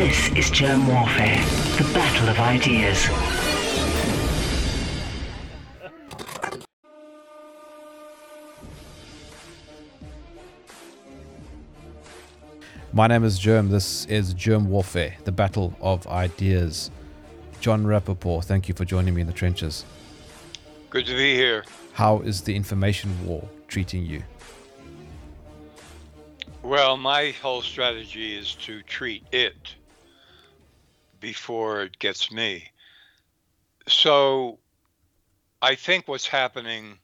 This is Jerm Warfare, the battle of ideas. My name is Jerm. This is Jerm Warfare, the battle of ideas. John Rappoport, thank you for joining me in the trenches. Good to be here. How is the information war treating you? Well, my whole strategy is to treat it before it gets me. So I think what's happening,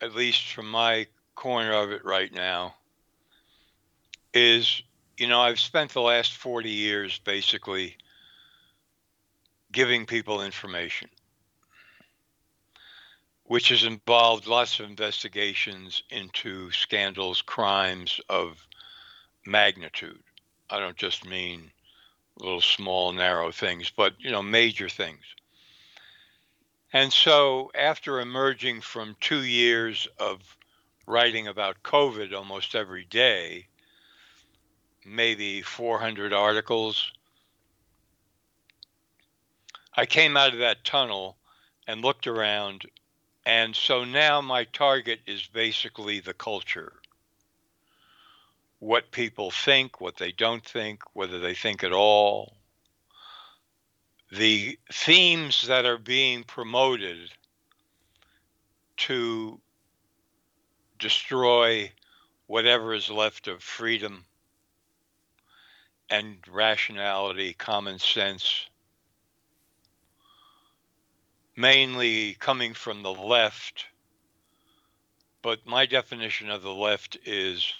at least from my corner of it right now, is you know, I've spent the last 40 years basically giving people information, which has involved lots of investigations into scandals, crimes of magnitude. I don't just mean little small, narrow things, but you know, major things. And so, after emerging from two years of writing about COVID almost every day, maybe 400 articles, I came out of that tunnel and looked around. And so now my target is basically the culture what people think, what they don't think, whether they think at all. The themes that are being promoted to destroy whatever is left of freedom and rationality, common sense, mainly coming from the left. But my definition of the left is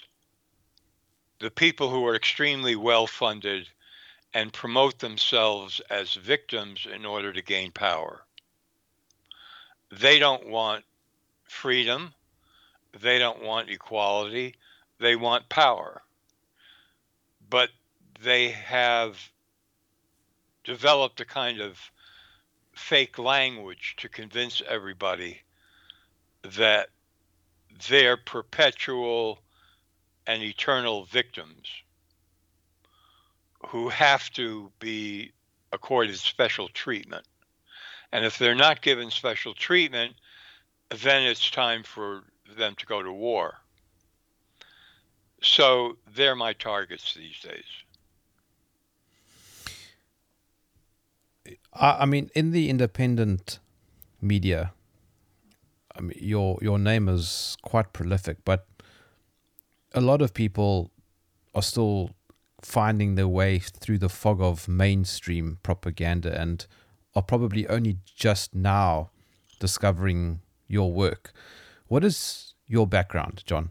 the people who are extremely well funded and promote themselves as victims in order to gain power. They don't want freedom. They don't want equality. They want power. But they have developed a kind of fake language to convince everybody that they're perpetual and eternal victims who have to be accorded special treatment. And if they're not given special treatment, then it's time for them to go to war. So they're my targets these days. I mean, in the independent media, I mean, your your name is quite prolific, but a lot of people are still finding their way through the fog of mainstream propaganda and are probably only just now discovering your work. What is your background, John?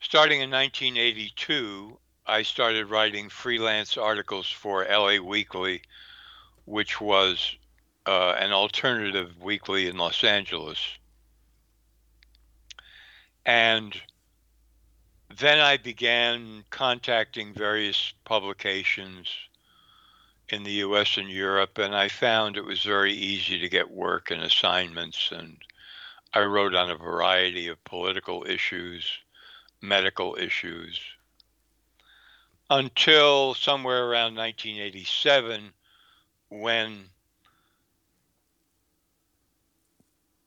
Starting in 1982, I started writing freelance articles for LA Weekly, which was uh, an alternative weekly in Los Angeles. And then I began contacting various publications in the US and Europe, and I found it was very easy to get work and assignments. And I wrote on a variety of political issues, medical issues, until somewhere around 1987 when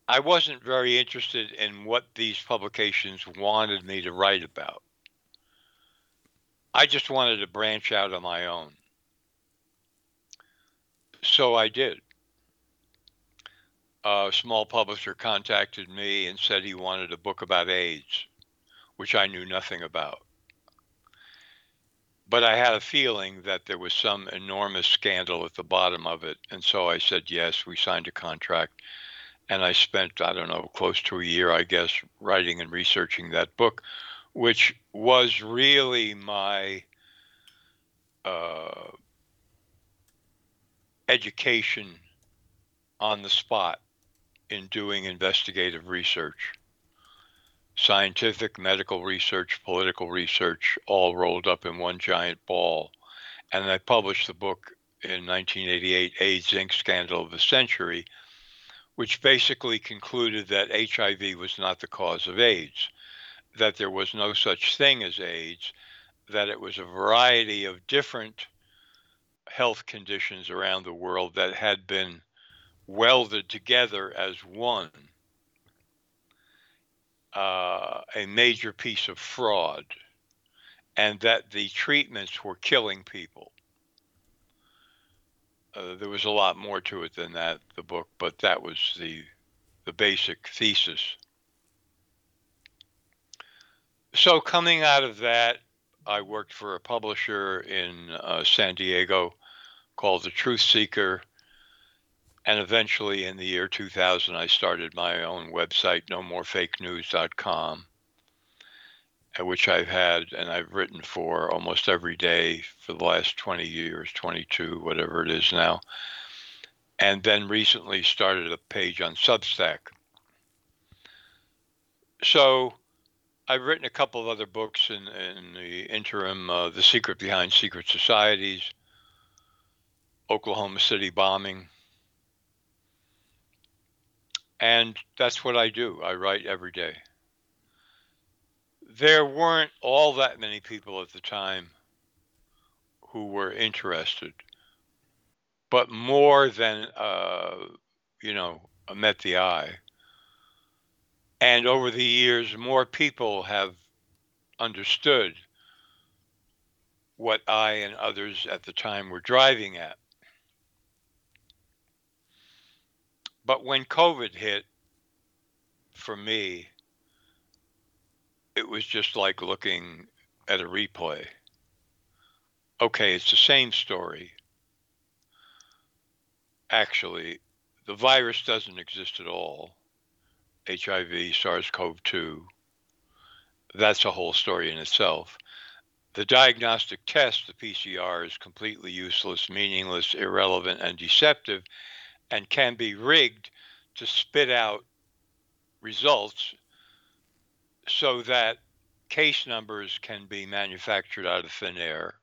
I wasn't very interested in what these publications wanted me to write about. I just wanted to branch out on my own. So I did. A small publisher contacted me and said he wanted a book about AIDS, which I knew nothing about. But I had a feeling that there was some enormous scandal at the bottom of it. And so I said yes. We signed a contract and I spent I don't know close to a year, I guess, writing and researching that book, which was really my uh, education on the spot in doing investigative research. Scientific, medical research, political research, all rolled up in one giant ball. And I published the book in 1988, AIDS Inc. Scandal of the Century, which basically concluded that HIV was not the cause of AIDS, that there was no such thing as AIDS, that it was a variety of different health conditions around the world that had been welded together as one. Uh, a major piece of fraud, and that the treatments were killing people. Uh, there was a lot more to it than that, the book, but that was the the basic thesis. So coming out of that, I worked for a publisher in uh, San Diego called The Truth Seeker. And eventually in the year 2000, I started my own website, nomorefakenews.com, which I've had and I've written for almost every day for the last 20 years, 22, whatever it is now. And then recently started a page on Substack. So I've written a couple of other books in, in the interim uh, The Secret Behind Secret Societies, Oklahoma City Bombing. And that's what I do. I write every day. There weren't all that many people at the time who were interested, but more than, uh, you know, met the eye. And over the years, more people have understood what I and others at the time were driving at. But when COVID hit, for me, it was just like looking at a replay. Okay, it's the same story. Actually, the virus doesn't exist at all. HIV, SARS CoV 2. That's a whole story in itself. The diagnostic test, the PCR, is completely useless, meaningless, irrelevant, and deceptive, and can be rigged to spit out results so that case numbers can be manufactured out of thin air.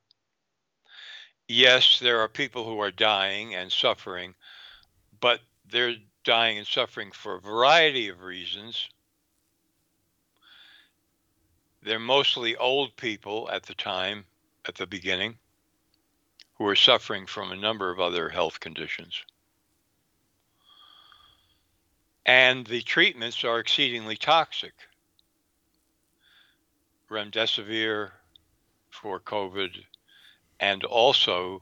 Yes, there are people who are dying and suffering, but they're dying and suffering for a variety of reasons. They're mostly old people at the time, at the beginning, who are suffering from a number of other health conditions. And the treatments are exceedingly toxic. Remdesivir for COVID, and also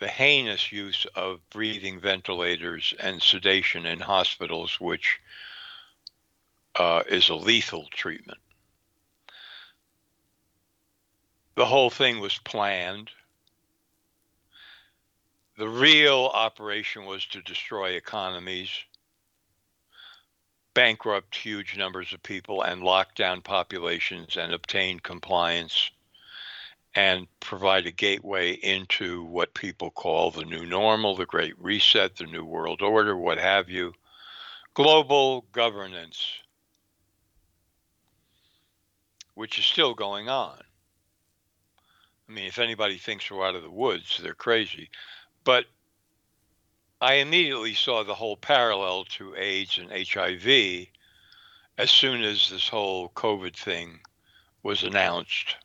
the heinous use of breathing ventilators and sedation in hospitals, which uh, is a lethal treatment. The whole thing was planned. The real operation was to destroy economies, bankrupt huge numbers of people, and lock down populations and obtain compliance and provide a gateway into what people call the new normal, the great reset, the new world order, what have you. Global governance, which is still going on. I mean, if anybody thinks we're out of the woods, they're crazy. But I immediately saw the whole parallel to AIDS and HIV as soon as this whole COVID thing was announced.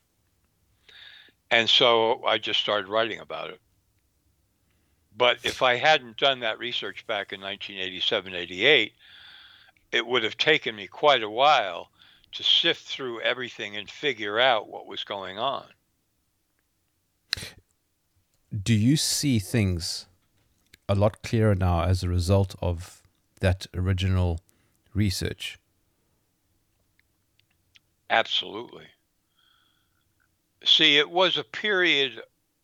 And so I just started writing about it. But if I hadn't done that research back in 1987, 88, it would have taken me quite a while to sift through everything and figure out what was going on. Do you see things a lot clearer now as a result of that original research? Absolutely. See, it was a period,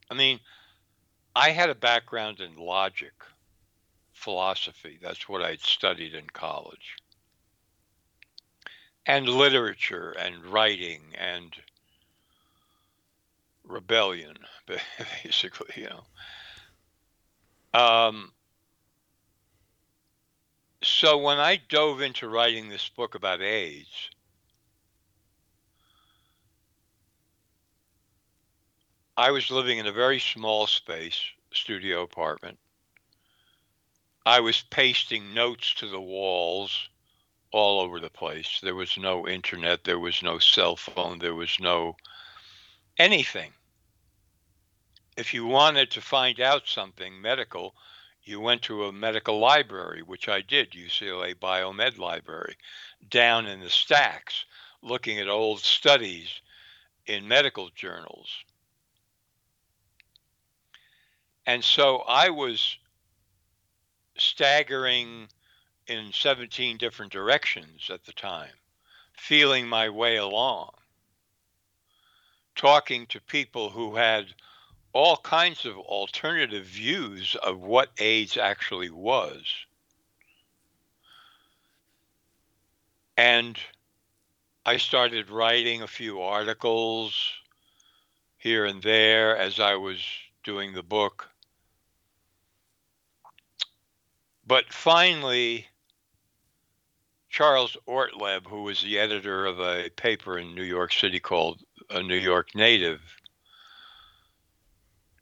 I mean, I had a background in logic, philosophy. That's what I'd studied in college. And literature and writing and rebellion, basically, you know. Um, so when I dove into writing this book about AIDS, I was living in a very small space, studio apartment. I was pasting notes to the walls all over the place. There was no internet, there was no cell phone, there was no anything. If you wanted to find out something medical, you went to a medical library, which I did, UCLA Biomed Library, down in the stacks, looking at old studies in medical journals. And so I was staggering in 17 different directions at the time, feeling my way along, talking to people who had all kinds of alternative views of what AIDS actually was. And I started writing a few articles here and there as I was doing the book. But finally, Charles Ortleb, who was the editor of a paper in New York City called A New York Native,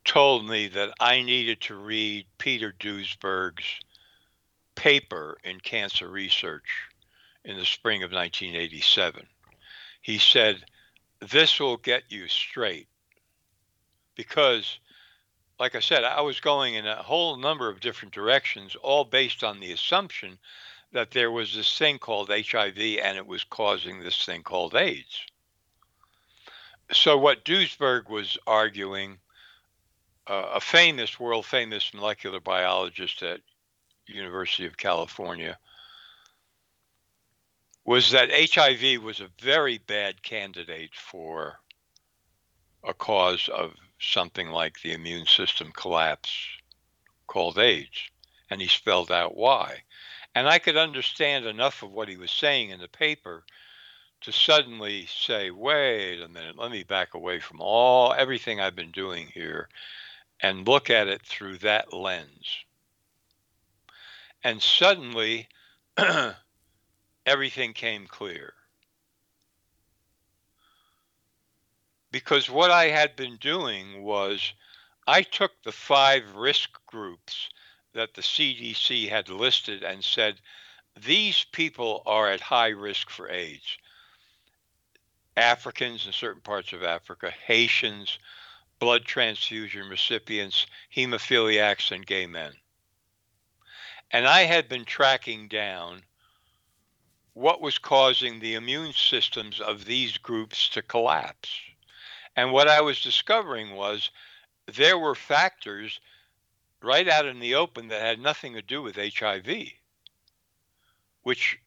told me that I needed to read Peter Duesberg's paper in Cancer Research in the spring of 1987. He said, This will get you straight. Because, like I said, I was going in a whole number of different directions, all based on the assumption that there was this thing called HIV and it was causing this thing called AIDS. So, what Duesberg was arguing a famous, world famous molecular biologist at University of California, was that HIV was a very bad candidate for a cause of something like the immune system collapse called AIDS. And he spelled out why. And I could understand enough of what he was saying in the paper to suddenly say, wait a minute, let me back away from all everything I've been doing here and look at it through that lens. And suddenly, everything came clear. Because what I had been doing was I took the five risk groups that the CDC had listed and said, these people are at high risk for AIDS. Africans in certain parts of Africa, Haitians, blood transfusion recipients, hemophiliacs, and gay men. And I had been tracking down what was causing the immune systems of these groups to collapse. And what I was discovering was there were factors right out in the open that had nothing to do with HIV, which,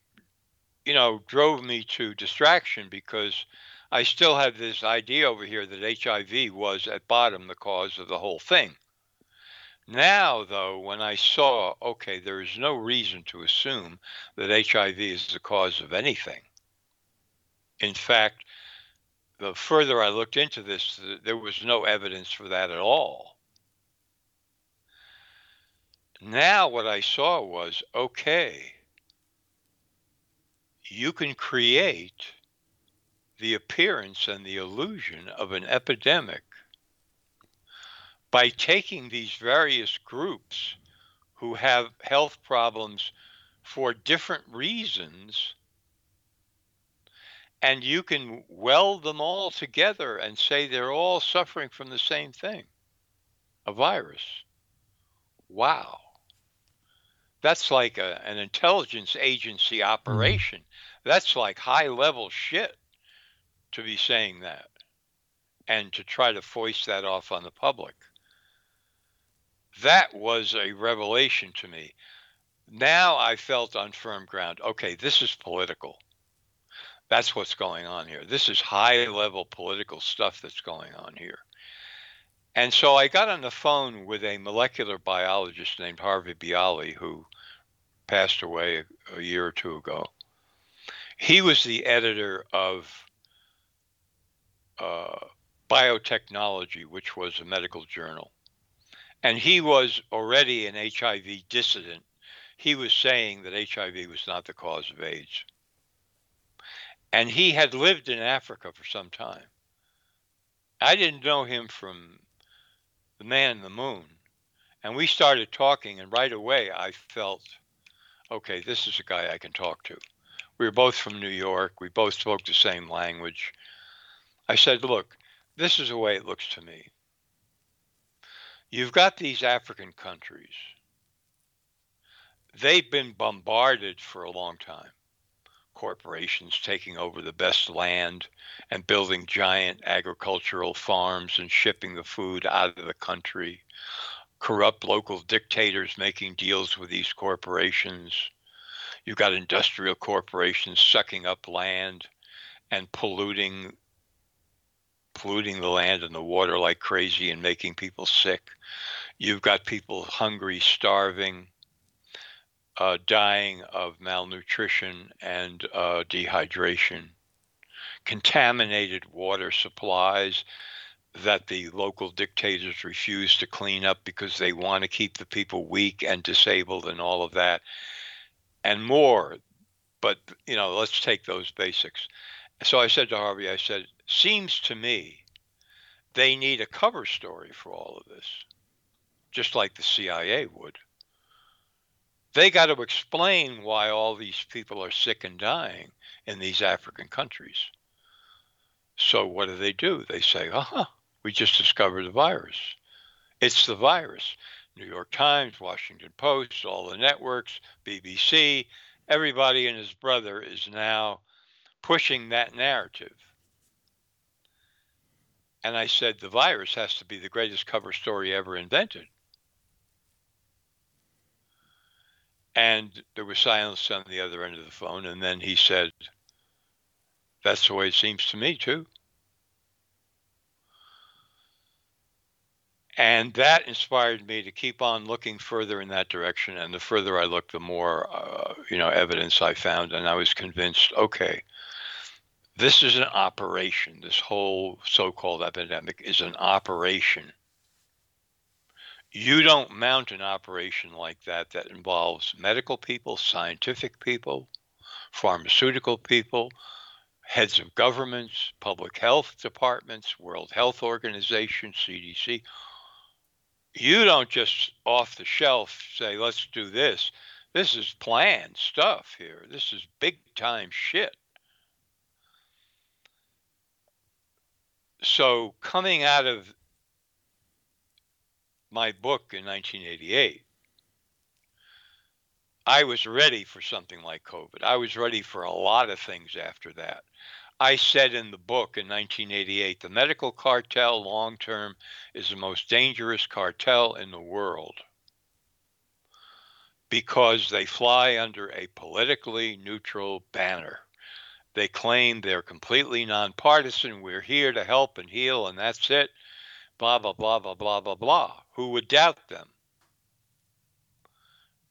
you know, drove me to distraction because I still have this idea over here that HIV was at bottom the cause of the whole thing. Now, though, when I saw, okay, there is no reason to assume that HIV is the cause of anything. In fact, the further I looked into this, there was no evidence for that at all. Now, what I saw was okay, you can create the appearance and the illusion of an epidemic by taking these various groups who have health problems for different reasons and you can weld them all together and say they're all suffering from the same thing a virus. Wow. That's like a, an intelligence agency mm-hmm. operation. Mm-hmm. That's like high level shit to be saying that and to try to foist that off on the public. That was a revelation to me. Now I felt on firm ground okay, this is political. That's what's going on here. This is high level political stuff that's going on here. And so I got on the phone with a molecular biologist named Harvey Bialy, who passed away a, year or two ago. He was the editor of uh, biotechnology, which was a medical journal. And he was already an HIV dissident. He was saying that HIV was not the cause of AIDS. And he had lived in Africa for some time. I didn't know him from the man in the moon. And we started talking, and right away I felt, okay, this is a guy I can talk to. We were both from New York. We both spoke the same language. I said, look, this is the way it looks to me. You've got these African countries. They've been bombarded for a long time. Corporations taking over the best land and building giant agricultural farms and shipping the food out of the country. Corrupt local dictators making deals with these corporations. You've got industrial corporations sucking up land and polluting polluting the land and the water like crazy and making people sick. You've got people hungry, starving, uh, dying of malnutrition and uh, dehydration, contaminated water supplies that the local dictators refuse to clean up because they want to keep the people weak and disabled and all of that, and more. But, you know, let's take those basics. So I said to Harvey, I said, seems to me they need a cover story for all of this, just like the CIA would. They got to explain why all these people are sick and dying in these African countries. So what do they do? They say, aha, we just discovered the virus. It's the virus. New York Times, Washington Post, all the networks, BBC, everybody and his brother is now pushing that narrative. And I said, the virus has to be the greatest cover story ever invented. And there was silence on the other end of the phone. And then he said, That's the way it seems to me, too. And that inspired me to keep on looking further in that direction. And the further I looked, the more, uh, you know, evidence I found. And I was convinced, okay, this is an operation. This whole so called epidemic is an operation. You don't mount an operation like that that involves medical people, scientific people, pharmaceutical people, heads of governments, public health departments, World Health Organization, CDC. You don't just off the shelf say, let's do this. This is planned stuff here. This is big time shit. So coming out of my book in 1988, I was ready for something like COVID. I was ready for a lot of things after that. I said in the book in 1988 the medical cartel long term is the most dangerous cartel in the world because they fly under a politically neutral banner. They claim they're completely nonpartisan. We're here to help and heal, and that's it. Blah, blah, blah, blah, blah, blah, blah. Who would doubt them?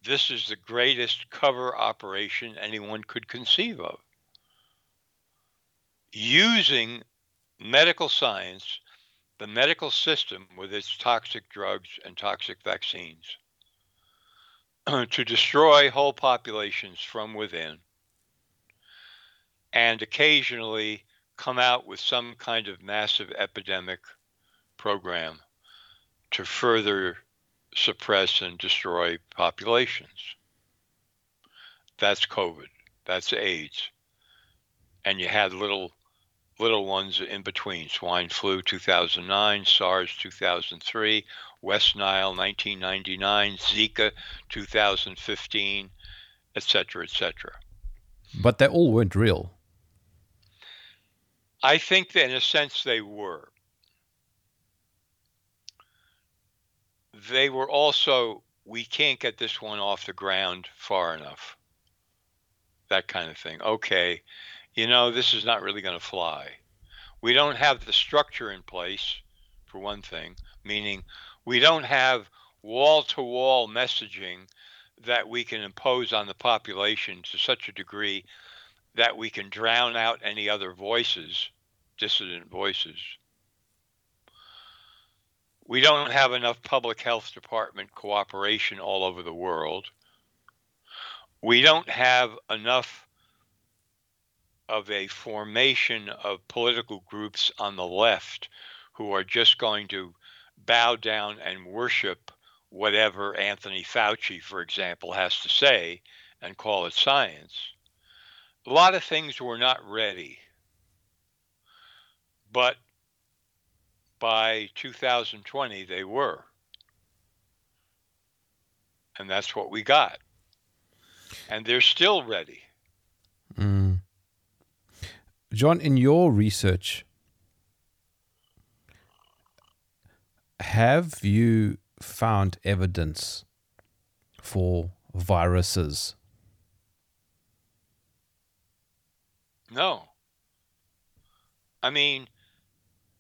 This is the greatest cover operation anyone could conceive of. Using medical science, the medical system with its toxic drugs and toxic vaccines, to destroy whole populations from within and occasionally come out with some kind of massive epidemic program to further suppress and destroy populations. That's COVID. That's AIDS. And you had little little ones in between swine flu 2009 sars 2003 west nile 1999 zika 2015 etc etc but they all weren't real I think that in a sense they were. They were also, we can't get this one off the ground far enough. That kind of thing. Okay, you know, this is not really going to fly. We don't have the structure in place, for one thing, meaning we don't have wall to wall messaging that we can impose on the population to such a degree that we can drown out any other voices, dissident voices. We don't have enough public health department cooperation all over the world. We don't have enough of a formation of political groups on the left who are just going to bow down and worship whatever Anthony Fauci, for example, has to say and call it science a lot of things were not ready. But by 2020 they were. And that's what we got. And they're still ready. Mm. John, in your research, have you found evidence for viruses? No. I mean,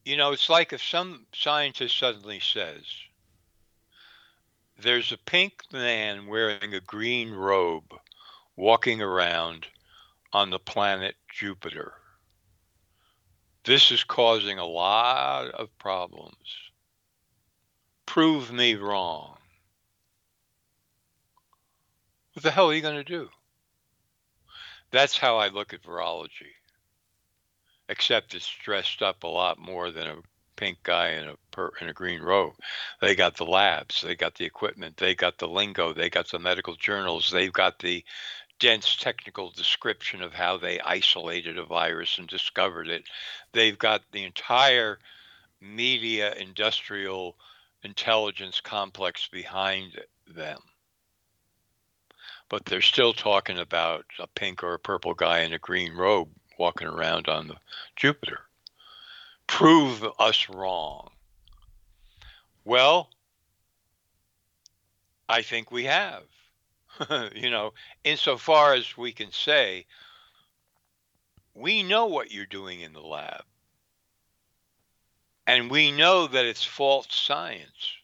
you know, it's like if some scientist suddenly says, there's a pink man wearing a green robe walking around on the planet Jupiter. This is causing a lot of problems. Prove me wrong. What the hell are you going to do? That's how I look at virology. Except it's dressed up a lot more than a pink guy in a per, in a green robe. They got the labs, they got the equipment, they got the lingo, they got the medical journals, they've got the dense technical description of how they isolated a virus and discovered it. They've got the entire media industrial intelligence complex behind them. But they're still talking about a pink or a purple guy in a green robe walking around on the Jupiter. Prove us wrong. Well, I think we have. you know, insofar as we can say, we know what you're doing in the lab. And we know that it's false science.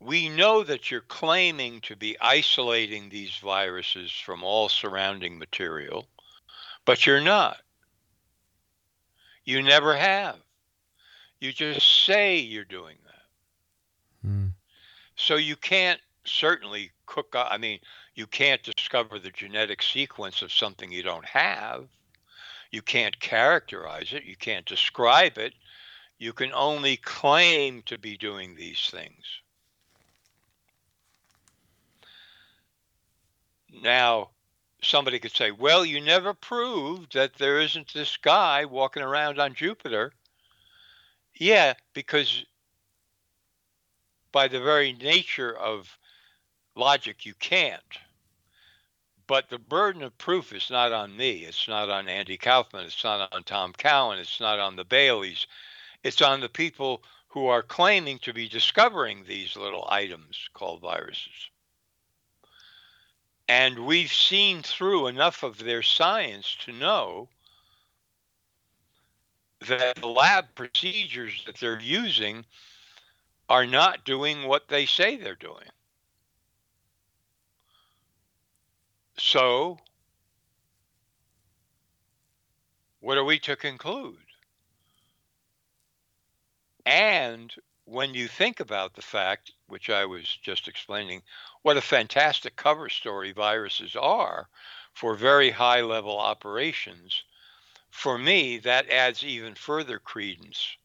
We know that you're claiming to be isolating these viruses from all surrounding material, but you're not. You never have. You just say you're doing that. Mm. So you can't certainly cook up, I mean, you can't discover the genetic sequence of something you don't have. You can't characterize it. You can't describe it. You can only claim to be doing these things. Now, somebody could say, well, you never proved that there isn't this guy walking around on Jupiter. Yeah, because by the very nature of logic, you can't. But the burden of proof is not on me. It's not on Andy Kaufman. It's not on Tom Cowan. It's not on the Baileys. It's on the people who are claiming to be discovering these little items called viruses. And we've seen through enough of their science to know that the lab procedures that they're using are not doing what they say they're doing. So, what are we to conclude? And when you think about the fact, which I was just explaining, what a fantastic cover story viruses are for very high level operations, for me, that adds even further credence.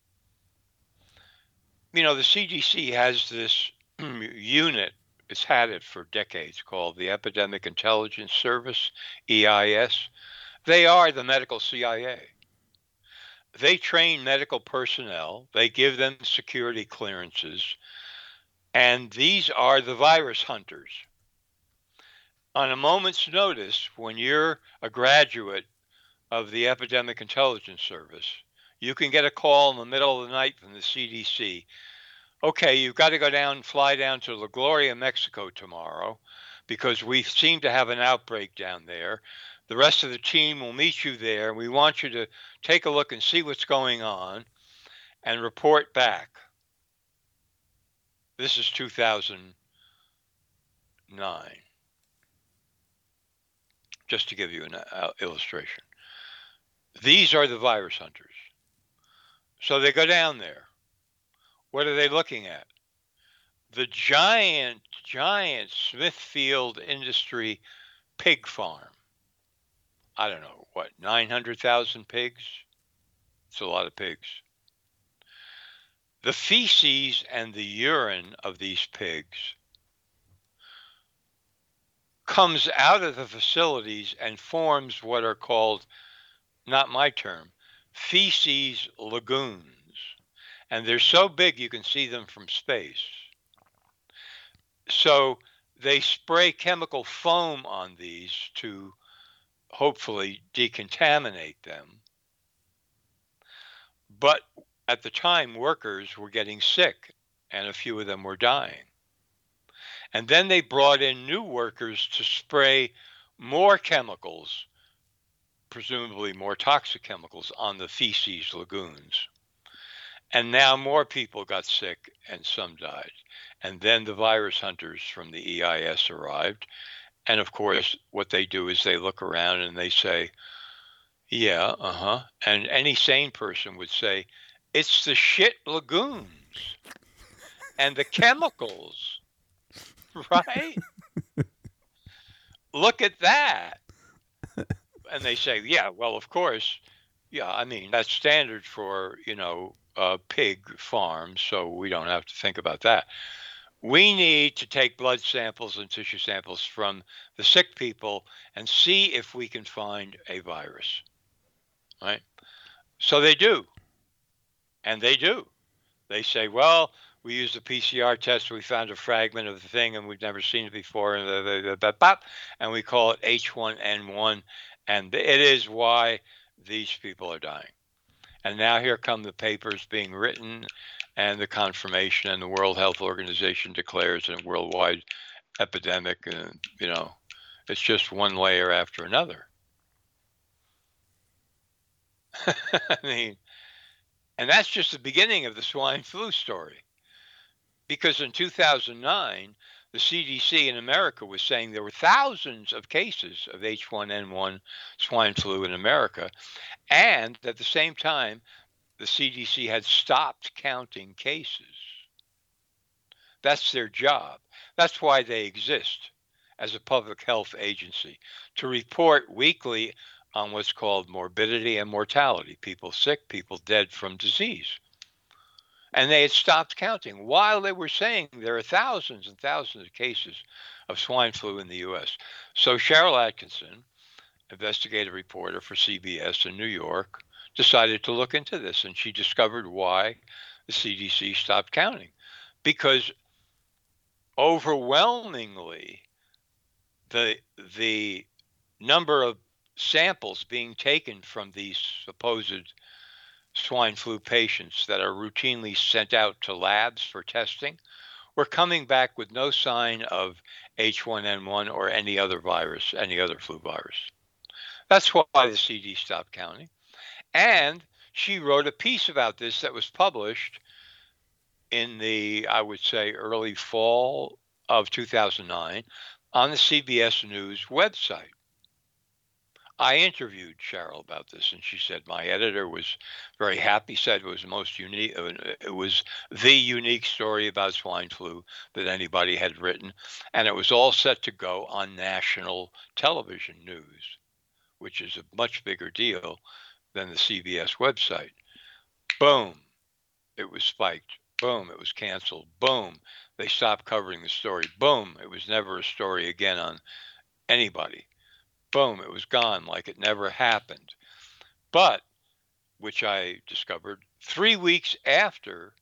You know, the CDC has this unit it's had it for decades called the Epidemic Intelligence Service, EIS. They are the medical CIA. They train medical personnel, they give them security clearances, and these are the virus hunters. On a moment's notice, when you're a graduate of the Epidemic Intelligence Service, you can get a call in the middle of the night from the CDC okay, you've got to go down, fly down to La Gloria, Mexico tomorrow because we seem to have an outbreak down there. The rest of the team will meet you there. We want you to take a look and see what's going on and report back. This is 2009. Just to give you an uh, illustration. These are the virus hunters. So they go down there what are they looking at? The giant, giant Smithfield Industry pig farm. I don't know, what, 900,000 pigs? It's a lot of pigs. The feces and the urine of these pigs comes out of the facilities and forms what are called, not my term, feces lagoons. And they're so big you can see them from space. So they spray chemical foam on these to hopefully decontaminate them. But at the time, workers were getting sick and a few of them were dying. And then they brought in new workers to spray more chemicals, presumably more toxic chemicals, on the feces lagoons. And now more people got sick and some died. And then the virus hunters from the EIS arrived. And of course, what they do is they look around and they say, yeah, uh huh. And any sane person would say, it's the shit lagoons and the chemicals, right? Look at that. And they say, yeah, well, of course, yeah, I mean, that's standard for, you know, uh, pig farms, so we don't have to think about that. We need to take blood samples and tissue samples from the sick people and see if we can find a virus. Right? So they do. And they do. They say, well, we used a PCR test. We found a fragment of the thing, and we've never seen it before. And we call it H1N1, and it is why these people are dying. And now here come the papers being written, and the confirmation, and the World Health Organization declares a worldwide epidemic. And you know, it's just one layer after another. I mean, and that's just the beginning of the swine flu story because in 2009, the CDC in America was saying there were thousands of cases of H1N1 swine flu in America, and at the same time, the CDC had stopped counting cases. That's their job. That's why they exist as a public health agency to report weekly on what's called morbidity and mortality people sick, people dead from disease. And they had stopped counting. While they were saying there are thousands and thousands of cases of swine flu in the U.S. So Sharyl Attkisson, investigative reporter for CBS in New York, decided to look into this, and she discovered why the CDC stopped counting, because overwhelmingly the the number of samples being taken from these supposed swine flu patients that are routinely sent out to labs for testing were coming back with no sign of H1N1 or any other virus, any other flu virus. That's why the CD stopped counting. And she wrote a piece about this that was published in the, I would say, early fall of 2009 on the CBS News website. I interviewed Sharyl about this, and she said my editor was very happy. Said it was the most unique. Uh, it was the unique story about swine flu that anybody had written, and it was all set to go on national television news, which is a much bigger deal than the CBS website. Boom, it was spiked. Boom, it was canceled. Boom, they stopped covering the story. Boom, it was never a story again on anybody boom, it was gone like it never happened. But, which I discovered three weeks after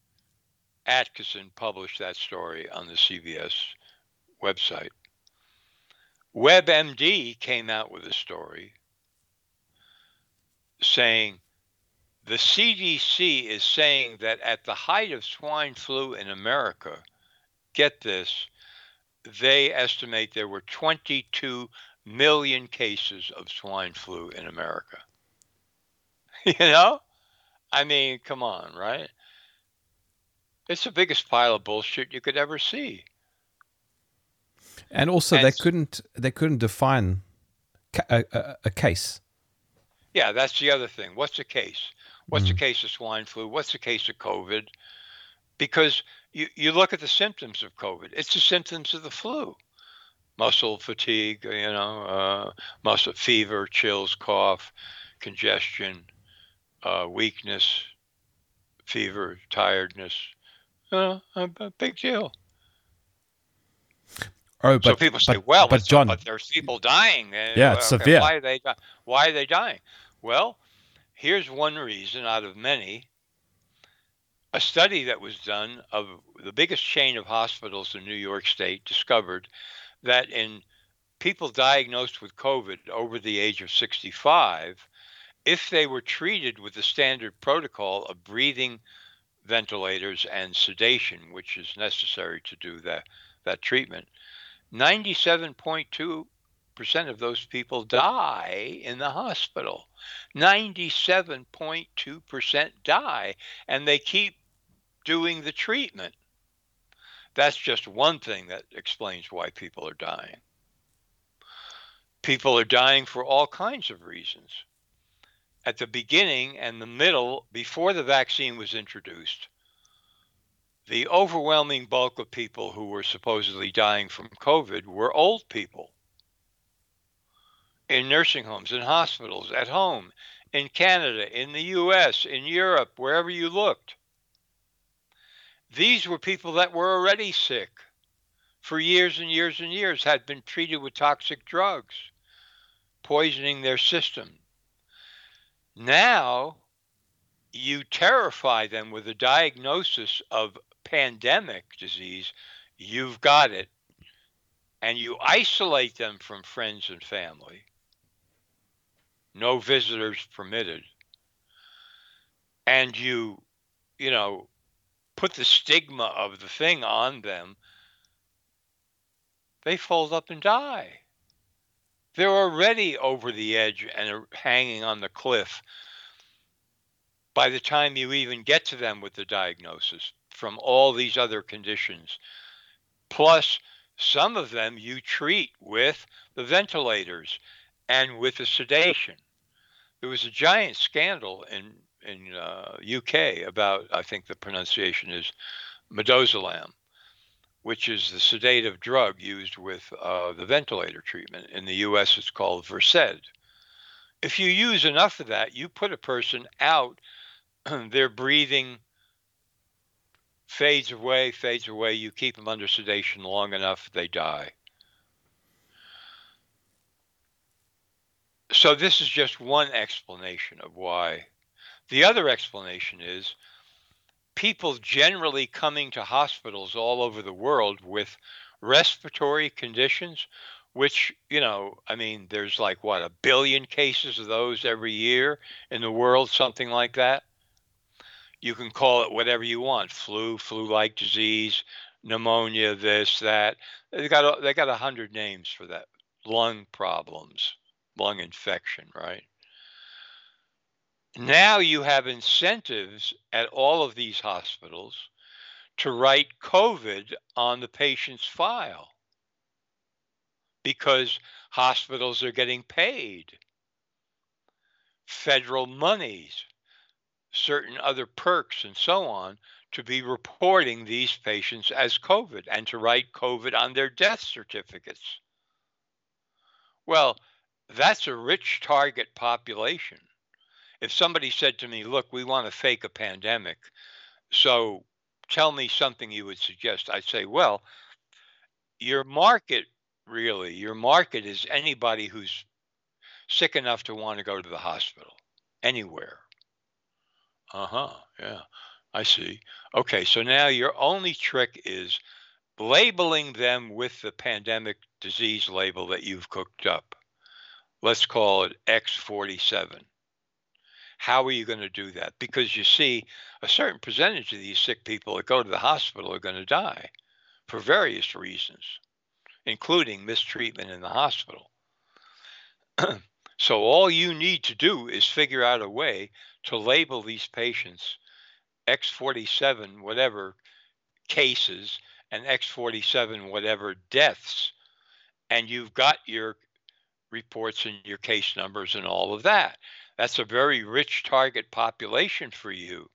Attkisson published that story on the CBS website, WebMD came out with a story saying the CDC is saying that at the height of swine flu in America, get this, they estimate there were 22 million cases of swine flu in America. you know? I mean, come on, right? It's the biggest pile of bullshit you could ever see. And also, and they couldn't they couldn't define a, a, a, case. Yeah, that's the other thing. What's a case? What's mm. a case of swine flu? What's a case of COVID? Because you, you look at the symptoms of COVID, it's the symptoms of the flu muscle fatigue, you know, uh, muscle fever, chills, cough, congestion, uh, weakness, fever, tiredness. Uh, a, a big deal. Oh, but, so people say, but, "Well, but John, but there's people dying." Yeah, it's okay, severe. Why are they? Why are they dying? Well, here's one reason out of many. A study that was done of the biggest chain of hospitals in New York State discovered that in people diagnosed with COVID over the age of 65, if they were treated with the standard protocol of breathing ventilators and sedation, which is necessary to do that, that treatment, 97.2% of those people die in the hospital. 97.2% die, and they keep doing the treatment. That's just one thing that explains why people are dying. People are dying for all kinds of reasons. At the beginning and the middle, before the vaccine was introduced, the overwhelming bulk of people who were supposedly dying from COVID were old people in nursing homes, in hospitals, at home, in Canada, in the US, in Europe, wherever you looked. These were people that were already sick for years and years and years, had been treated with toxic drugs, poisoning their system. Now, you terrify them with a diagnosis of pandemic disease, you've got it, and you isolate them from friends and family. No visitors permitted. And you, you know, put the stigma of the thing on them, they fold up and die. They're already over the edge and hanging on the cliff by the time you even get to them with the diagnosis from all these other conditions. Plus, some of them you treat with the ventilators and with the sedation. There was a giant scandal in in uh, UK about I think the pronunciation is midazolam, which is the sedative drug used with uh, the ventilator treatment. In the U.S., it's called Versed. If you use enough of that, you put a person out. their breathing fades away, fades away. You keep them under sedation long enough, they die. So, this is just one explanation of why. The other explanation is people generally coming to hospitals all over the world with respiratory conditions, which, you know, I mean, there's like what, a billion cases of those every year in the world, something like that? You can call it whatever you want flu flu-like disease pneumonia this that. They got a, they got a hundred names for that. Lung problems lung infection right now you have incentives at all of these hospitals to write covid on the patient's file because hospitals are getting paid federal monies certain other perks and so on to be reporting these patients as COVID and to write COVID on their death certificates. Well, that's a rich target population. If somebody said to me, Look, we want to fake a pandemic, so tell me something you would suggest, I'd say, Well, your market really, your market is anybody who's sick enough to want to go to the hospital anywhere uh-huh. Yeah. I see. Okay, so now your only trick is labeling them with the pandemic disease label that you've cooked up. Let's call it X47. How are you going to do that? Because you see, a certain percentage of these sick people that go to the hospital are going to die for various reasons, including mistreatment in the hospital. so all you need to do is figure out a way to label these patients X47 whatever cases and X47 whatever deaths, and you've got your reports and your case numbers and all of that. That's a very rich target population for you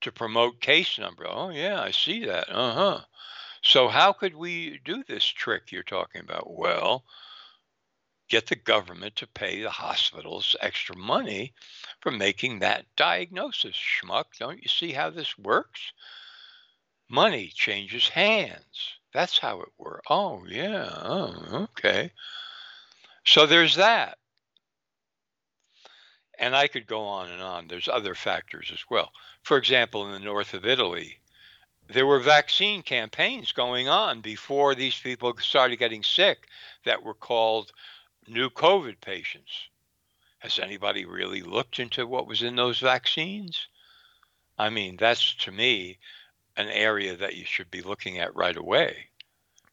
to promote case number. Oh, yeah, I see that. Uh huh. So, how could we do this trick you're talking about? Well, get the government to pay the hospitals extra money for making that diagnosis. Schmuck, don't you see how this works? Money changes hands. That's how it works. Oh, yeah. Oh, okay. So there's that. And I could go on and on. There's other factors as well. For example, in the north of Italy, there were vaccine campaigns going on before these people started getting sick that were called new COVID patients. Has anybody really looked into what was in those vaccines? I mean, that's to me an area that you should be looking at right away.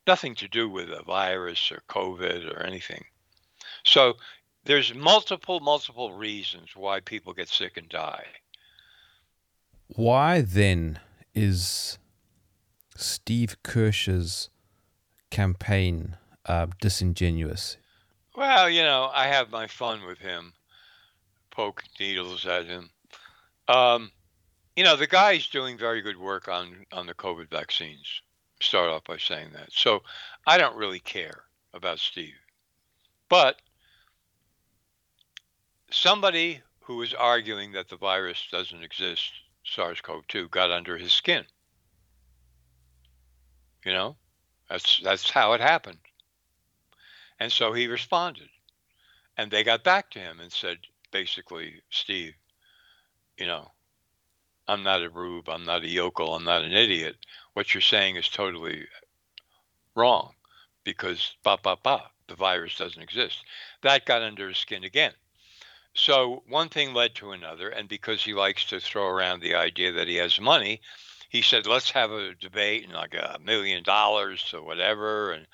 Nothing to do with a virus or COVID or anything. So there's multiple, multiple reasons why people get sick and die. Why then is Steve Kirsch's campaign uh, disingenuous? Well, you know, I have my fun with him, poke needles at him. Um, you know, the guy's doing very good work on on the COVID vaccines. Start off by saying that. So I don't really care about Steve, but somebody who is arguing that the virus doesn't exist, SARS-CoV-2, got under his skin. You know, that's that's how it happened. And so he responded. And they got back to him and said, basically, Steve, you know, I'm not a rube, I'm not a yokel, I'm not an idiot. What you're saying is totally wrong because ba ba ba, the virus doesn't exist. That got under his skin again. So one thing led to another, and because he likes to throw around the idea that he has money, he said, let's have a debate and like a million dollars or whatever, and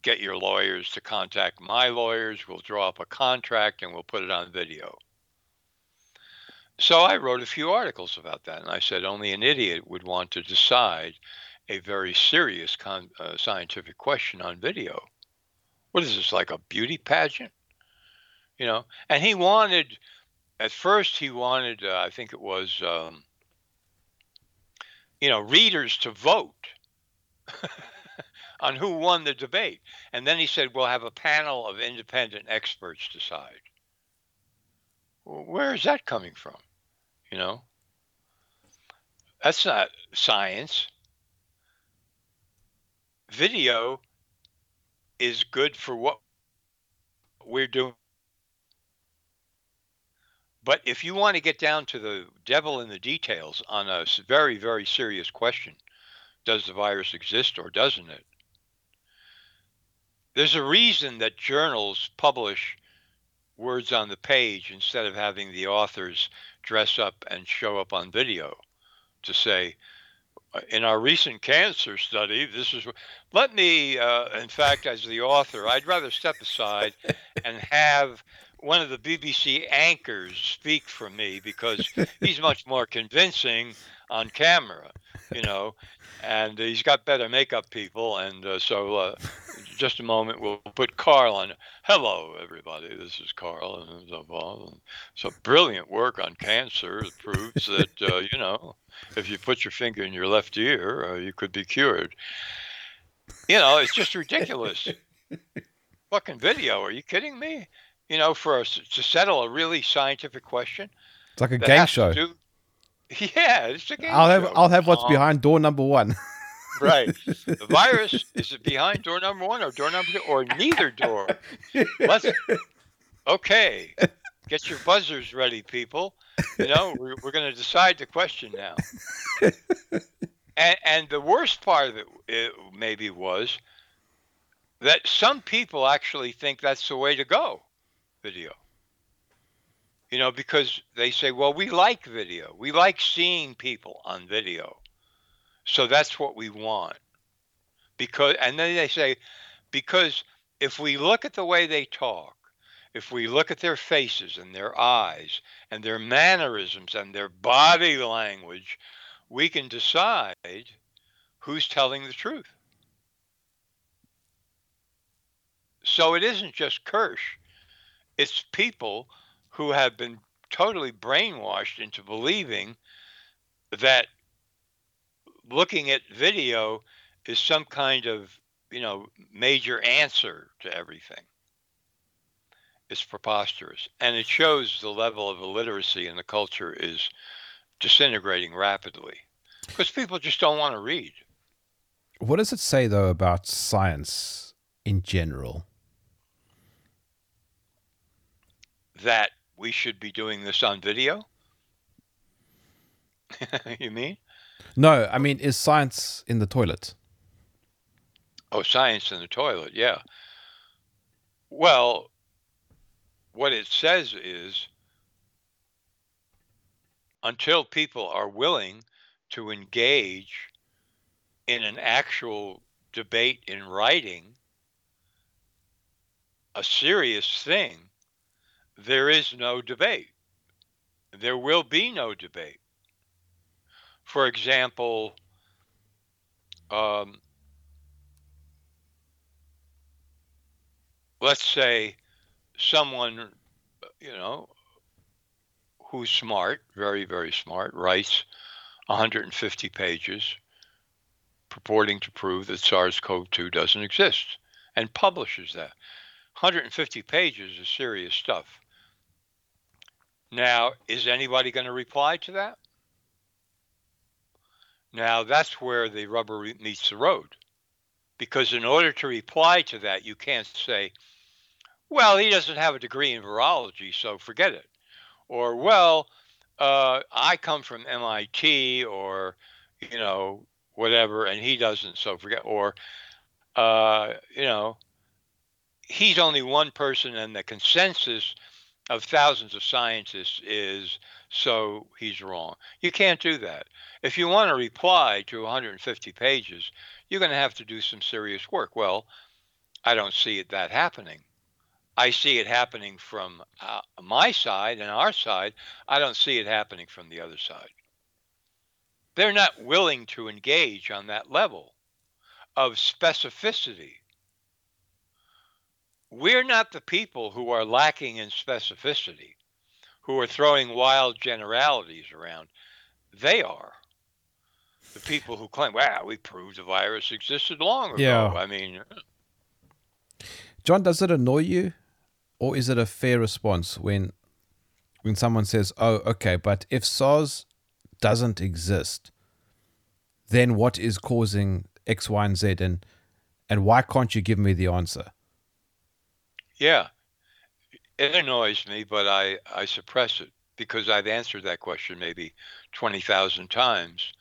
get your lawyers to contact my lawyers. We'll draw up a contract and we'll put it on video. So I wrote a few articles about that, and I said only an idiot would want to decide a very serious con- uh, scientific question on video. What is this, like a beauty pageant? You know, and he wanted, at first, he wanted, uh, I think it was, um, you know, readers to vote. on who won the debate. And then he said, we'll have a panel of independent experts decide. Well, where is that coming from? You know, that's not science. Video is good for what we're doing. But if you want to get down to the devil in the details on a very, very serious question, does the virus exist or doesn't it? There's a reason that journals publish words on the page instead of having the authors dress up and show up on video to say, uh, in our recent cancer study, this is. Let me, uh, in fact, as the author, I'd rather step aside and have one of the BBC anchors speak for me because he's much more convincing on camera, you know, and he's got better makeup people, and uh, so uh, just a moment, we'll put Carl on. Hello, everybody. This is Carl. And so, brilliant work on cancer proves that, uh, you know, if you put your finger in your left ear, uh, you could be cured. You know, it's just ridiculous. Fucking video. Are you kidding me? You know, for us to settle a really scientific question. It's like a game show. Do, yeah, it's a game I'll have show. I'll have what's Um, behind door number one. Right. The virus is it behind door number one or door number two or neither door? Let's okay. Get your buzzers ready, people. You know, we're, we're going to decide the question now. And, and the worst part of it, it maybe was that some people actually think that's the way to go, video. You know, because they say, well, we like video. We like seeing people on video. So that's what we want. Because and then they say because if we look at the way they talk, if we look at their faces and their eyes and their mannerisms and their body language, we can decide who's telling the truth. So it isn't just Kirsch, it's people who have been totally brainwashed into believing that looking at video is some kind of you know major answer to everything. It's preposterous. And it shows the level of illiteracy in the culture is disintegrating rapidly. Because people just don't want to read. What does it say though about science in general? That we should be doing this on video? you mean? No, I mean, is science in the toilet? Oh, science in the toilet, yeah. Well, what it says is until people are willing to engage in an actual debate in writing, a serious thing, there is no debate. There will be no debate. For example, um, let's say someone, you know, who's smart, very, very smart, writes 150 pages purporting to prove that SARS CoV 2 doesn't exist and publishes that. 150 pages is serious stuff. Now, is anybody going to reply to that? Now, that's where the rubber meets the road. Because in order to reply to that, you can't say, well, he doesn't have a degree in virology, so forget it. Or, well, uh, I come from MIT or, you know, whatever, and he doesn't, so forget. Or, uh, you know, he's only one person, and the consensus of thousands of scientists is so he's wrong. You can't do that. If you want to reply to 150 pages, you're going to have to do some serious work. Well, I don't see it that happening. I see it happening from uh, my side and our side. I don't see it happening from the other side. They're not willing to engage on that level of specificity. We're not the people who are lacking in specificity, who are throwing wild generalities around. They are. The people who claim, wow, we proved the virus existed long ago. Yeah. I mean, uh, John, does it annoy you, or is it a fair response when when someone says, "Oh, okay, but if SARS doesn't exist, then what is causing X, Y, and Z, and and why can't you give me the answer?" Yeah, it annoys me, but I, I suppress it because I've answered that question maybe 20,000 times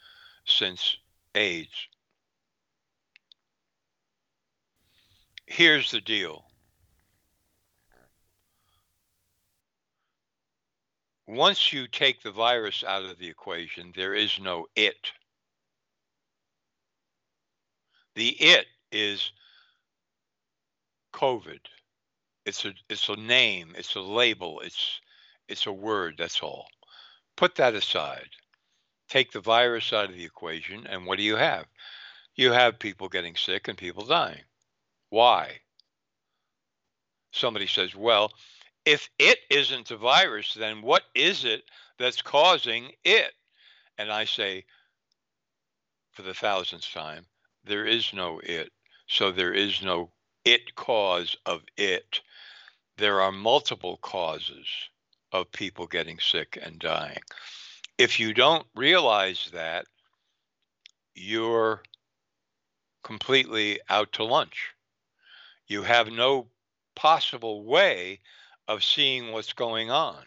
since AIDS. Here's the deal. Once you take the virus out of the equation, there is no it. The it is COVID. It's a it's a name, it's a label, it's it's a word, that's all. Put that aside. Take the virus out of the equation and what do you have? You have people getting sick and people dying. Why? Somebody says, "Well, if it isn't a virus, then what is it that's causing it?" And I say for the thousandth time, there is no it. So there is no it cause of it there are multiple causes of people getting sick and dying. If you don't realize that, you're completely out to lunch. You have no possible way of seeing what's going on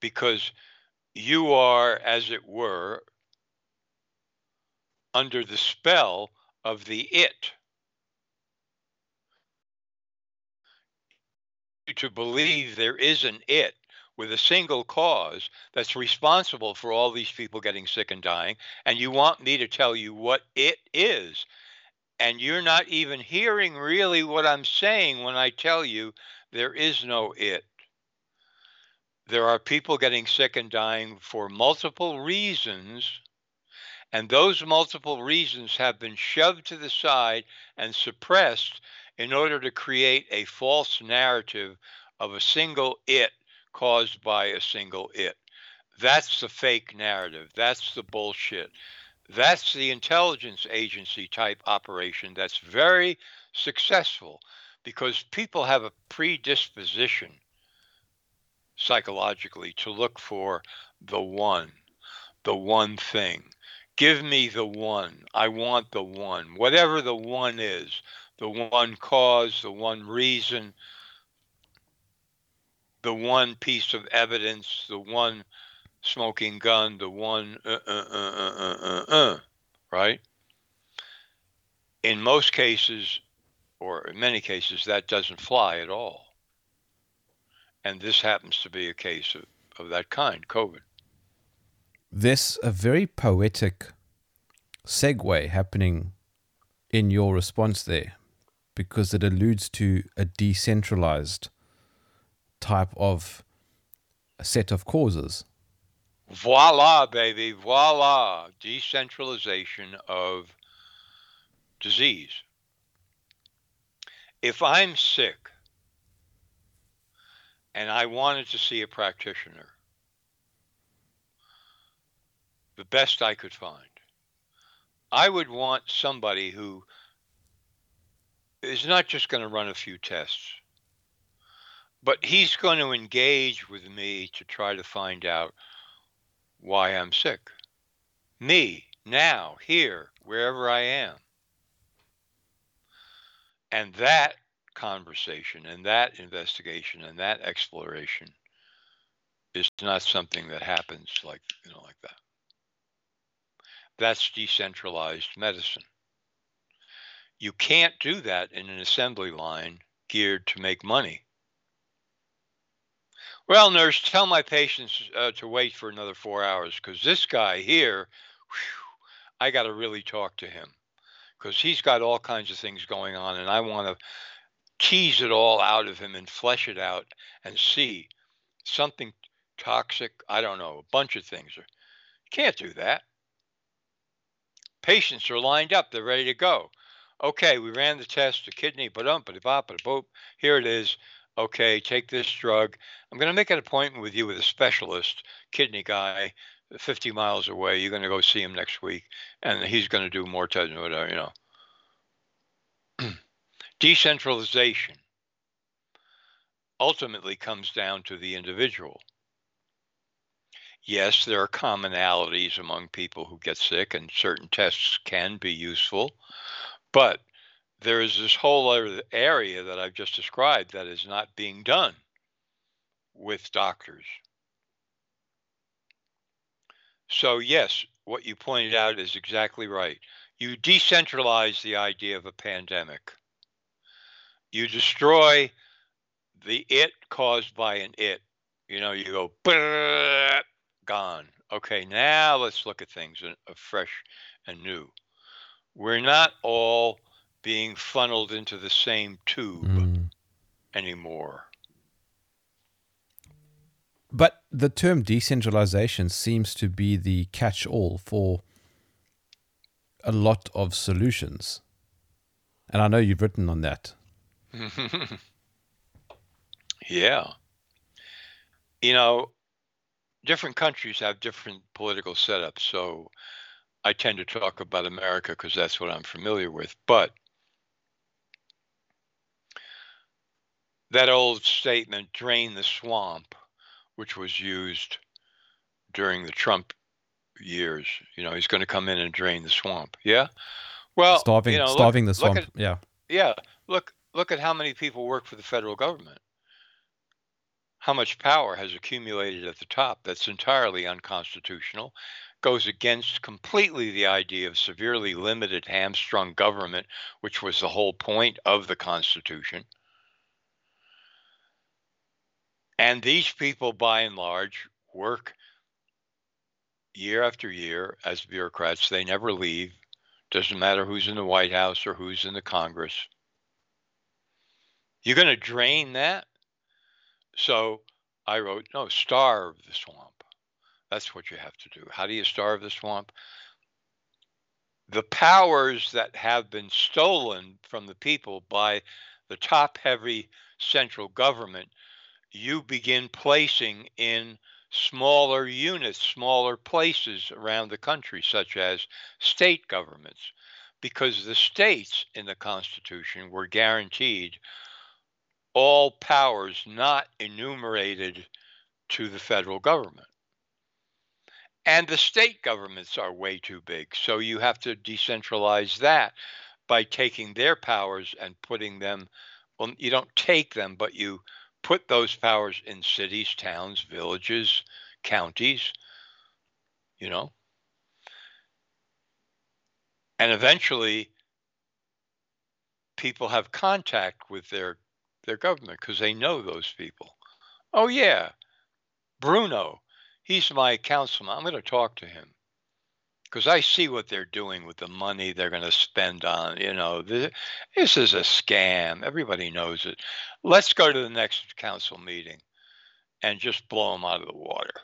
because you are, as it were, under the spell of the it. To believe there is an it with a single cause that's responsible for all these people getting sick and dying, and you want me to tell you what it is. And you're not even hearing really what I'm saying when I tell you there is no it. There are people getting sick and dying for multiple reasons, and those multiple reasons have been shoved to the side and suppressed in order to create a false narrative of a single it caused by a single it. That's the fake narrative. That's the bullshit. That's the intelligence agency type operation that's very successful because people have a predisposition psychologically to look for the one, the one thing. Give me the one. I want the one. Whatever the one is, the one cause, the one reason, the one piece of evidence, the one smoking gun, the one uh, uh, uh, uh, uh, uh, right? In most cases, or in many cases, that doesn't fly at all. And this happens to be a case of, of that kind, COVID. There's a very poetic segue happening in your response there because it alludes to a decentralized type of set of causes. Voila, baby, voila. Decentralization of disease. If I'm sick and I wanted to see a practitioner, the best I could find, I would want somebody who is not just going to run a few tests, but he's going to engage with me to try to find out why I'm sick. Me, now, here, wherever I am. And that conversation and that investigation and that exploration is not something that happens like you know like that. That's decentralized medicine. You can't do that in an assembly line geared to make money. Well, nurse, tell my patients uh, to wait for another four hours because this guy here, whew, I got to really talk to him because he's got all kinds of things going on, and I want to tease it all out of him and flesh it out and see something toxic. I don't know, a bunch of things. Can't do that. Patients are lined up, they're ready to go. Okay, we ran the test, the kidney, but um, but boop. Here it is okay, take this drug. I'm going to make an appointment with you with a specialist, kidney guy, 50 miles away. You're going to go see him next week, and he's going to do more tests, whatever, you know. Decentralization ultimately comes down to the individual. Yes, there are commonalities among people who get sick, and certain tests can be useful, but there is this whole other area that I've just described that is not being done with doctors. So, yes, what you pointed out is exactly right. You decentralize the idea of a pandemic, you destroy the it caused by an it. You know, you go, gone. Okay, now let's look at things uh, fresh and new. We're not all being funneled into the same tube mm. anymore. But the term decentralization seems to be the catch all for a lot of solutions. And I know you've written on that. yeah. You know, different countries have different political setups. So I tend to talk about America because that's what I'm familiar with. But that old statement, drain the swamp, which was used during the Trump years. You know, he's going to come in and drain the swamp. Yeah. Well, starving, you know, starving look, the swamp. At, yeah. Yeah. Look, look at how many people work for the federal government. How much power has accumulated at the top that's entirely unconstitutional, goes against completely the idea of severely limited, hamstrung government, which was the whole point of the Constitution. And these people, by and large, work year after year as bureaucrats. They never leave. Doesn't matter who's in the White House or who's in the Congress. You're going to drain that? So I wrote, no, starve the swamp. That's what you have to do. How do you starve the swamp? The powers that have been stolen from the people by the top heavy central government you begin placing in smaller units, smaller places around the country, such as state governments, because the states in the Constitution were guaranteed all powers not enumerated to the federal government. And the state governments are way too big. So you have to decentralize that by taking their powers and putting them, well, you don't take them, but you put those powers in cities, towns, villages, counties, you know. And eventually people have contact with their their government because they know those people. Oh yeah, Bruno, he's my councilman. I'm going to talk to him because I see what they're doing with the money they're going to spend on. You know, this, this is a scam. Everybody knows it. Let's go to the next council meeting and just blow them out of the water.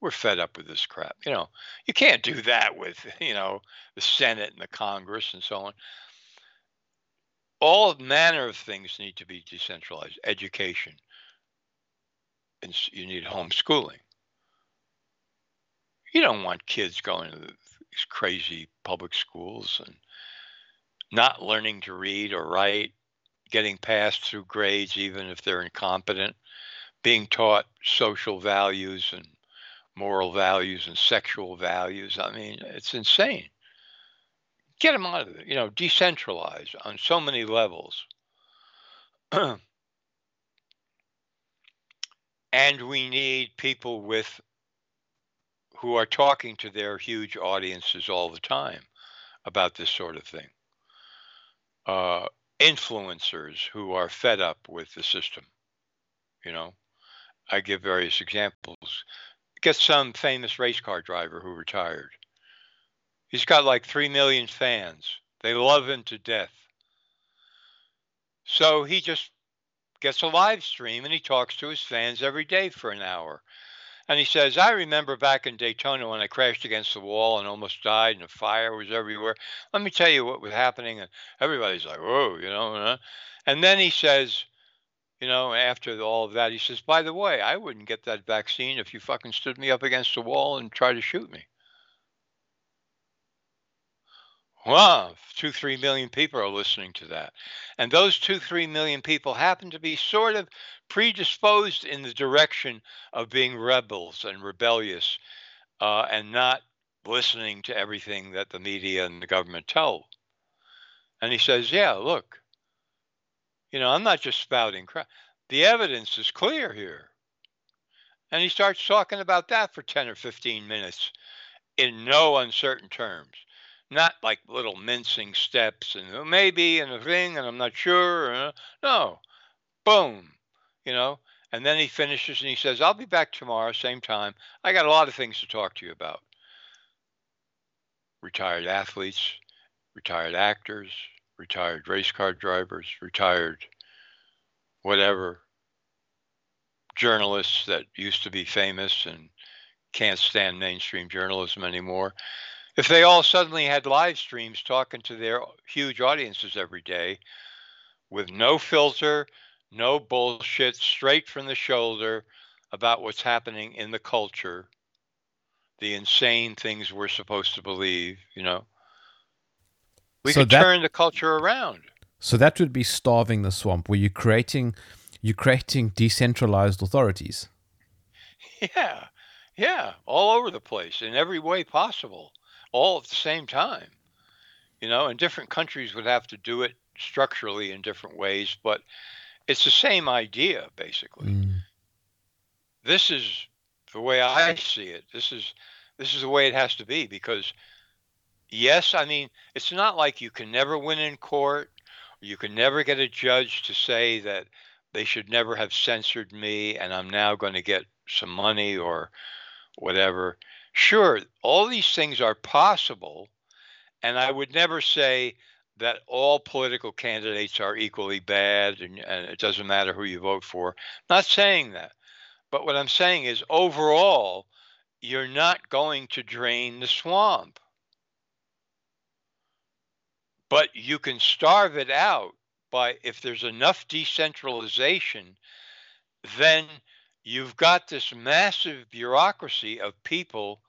We're fed up with this crap. You know, you can't do that with you know the Senate and the Congress and so on all manner of things need to be decentralized. Education, and you need homeschooling. You don't want kids going to these crazy public schools and not learning to read or write, getting passed through grades even if they're incompetent, being taught social values and moral values and sexual values. I mean, it's insane get them out of it, you know, decentralize on so many levels. and we need people with who are talking to their huge audiences all the time about this sort of thing. Uh, influencers who are fed up with the system. You know, I give various examples. Get some famous race car driver who retired He's got like 3 million fans. They love him to death. So he just gets a live stream and he talks to his fans every day for an hour. And he says, I remember back in Daytona when I crashed against the wall and almost died and the fire was everywhere. Let me tell you what was happening. And everybody's like, whoa, you know. And then he says, you know, after all of that, he says, by the way, I wouldn't get that vaccine if you fucking stood me up against the wall and tried to shoot me. Wow, two, three million people are listening to that. And those two, three million people happen to be sort of predisposed in the direction of being rebels and rebellious uh, and not listening to everything that the media and the government tell. And he says, Yeah, look, you know, I'm not just spouting crap. The evidence is clear here. And he starts talking about that for 10 or 15 minutes in no uncertain terms not like little mincing steps and maybe and a thing and I'm not sure. Uh, no, boom, you know. And then he finishes and he says, "I'll be back tomorrow, same time. I got a lot of things to talk to you about. Retired athletes, retired actors, retired race car drivers, retired whatever journalists that used to be famous and can't stand mainstream journalism anymore." if they all suddenly had live streams talking to their huge audiences every day with no filter, no bullshit, straight from the shoulder about what's happening in the culture, the insane things we're supposed to believe, you know, we so could that, turn the culture around. So that would be starving the swamp, where you're creating you're creating decentralized authorities. Yeah, yeah, all over the place in every way possible all at the same time. You know, and different countries would have to do it structurally in different ways, but it's the same idea basically. Mm. This is the way I see it. This is this is the way it has to be because yes, I mean, it's not like you can never win in court, you can never get a judge to say that they should never have censored me and I'm now going to get some money or whatever. Sure, all these things are possible, and I would never say that all political candidates are equally bad and, and it doesn't matter who you vote for. Not saying that. But what I'm saying is overall, you're not going to drain the swamp. But you can starve it out by if there's enough decentralization, then you've got this massive bureaucracy of people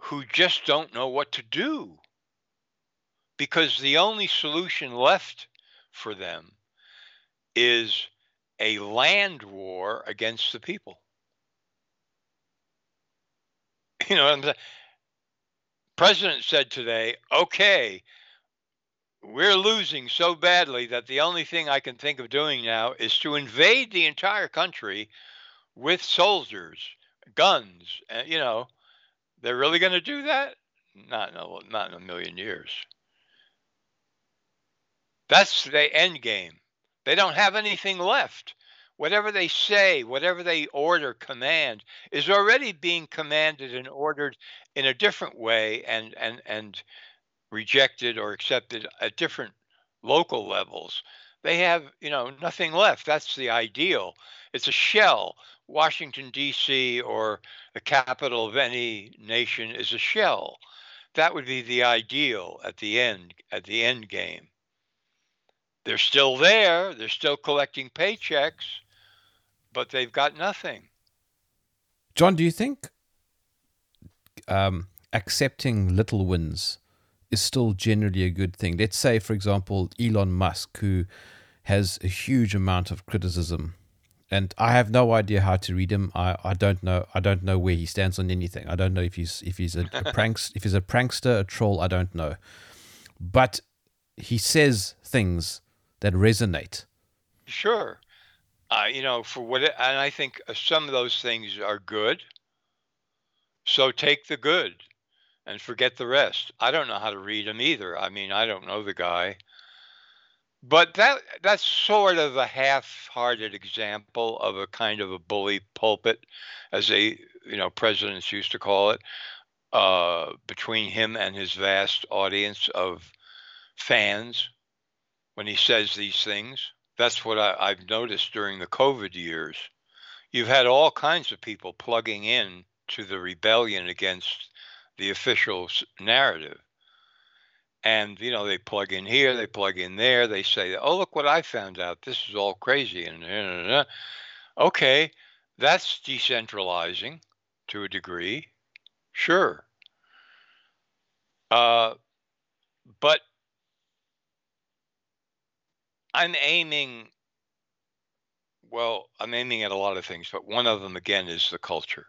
who just don't know what to do because the only solution left for them is a land war against the people. You know, the president said today, okay, we're losing so badly that the only thing I can think of doing now is to invade the entire country with soldiers, guns. And, you know, they're really going to do that? Not in a, not in a million years. That's the end game. They don't have anything left. Whatever they say, whatever they order, command, is already being commanded and ordered in a different way and, and, and rejected or accepted at different local levels. They have, you know, nothing left. That's the ideal. It's a shell. Washington D.C. or the capital of any nation is a shell. That would be the ideal at the end at the end game. They're still there. They're still collecting paychecks, but they've got nothing. John, do you think um, accepting little wins is still generally a good thing? Let's say, for example, Elon Musk, who has a huge amount of criticism and I have no idea how to read him. I, I don't know. I don't know where he stands on anything. I don't know if he's if he's a, a pranks if he's a prankster, a troll. I don't know, but he says things that resonate. Sure. Uh, you know, for what, it, and I think uh, some of those things are good. So take the good and forget the rest. I don't know how to read him either. I mean, I don't know the guy. But that that's sort of a half-hearted example of a kind of a bully pulpit, as they, you know, presidents used to call it, uh, between him and his vast audience of fans when he says these things. That's what I, I've noticed during the COVID years. You've had all kinds of people plugging in to the rebellion against the official narrative. And, you know, they plug in here, they plug in there, they say, oh, look what I found out. This is all crazy. And, uh, okay, that's decentralizing to a degree. Sure. Uh, but I'm aiming, well, I'm aiming at a lot of things, but one of them, again, is the culture.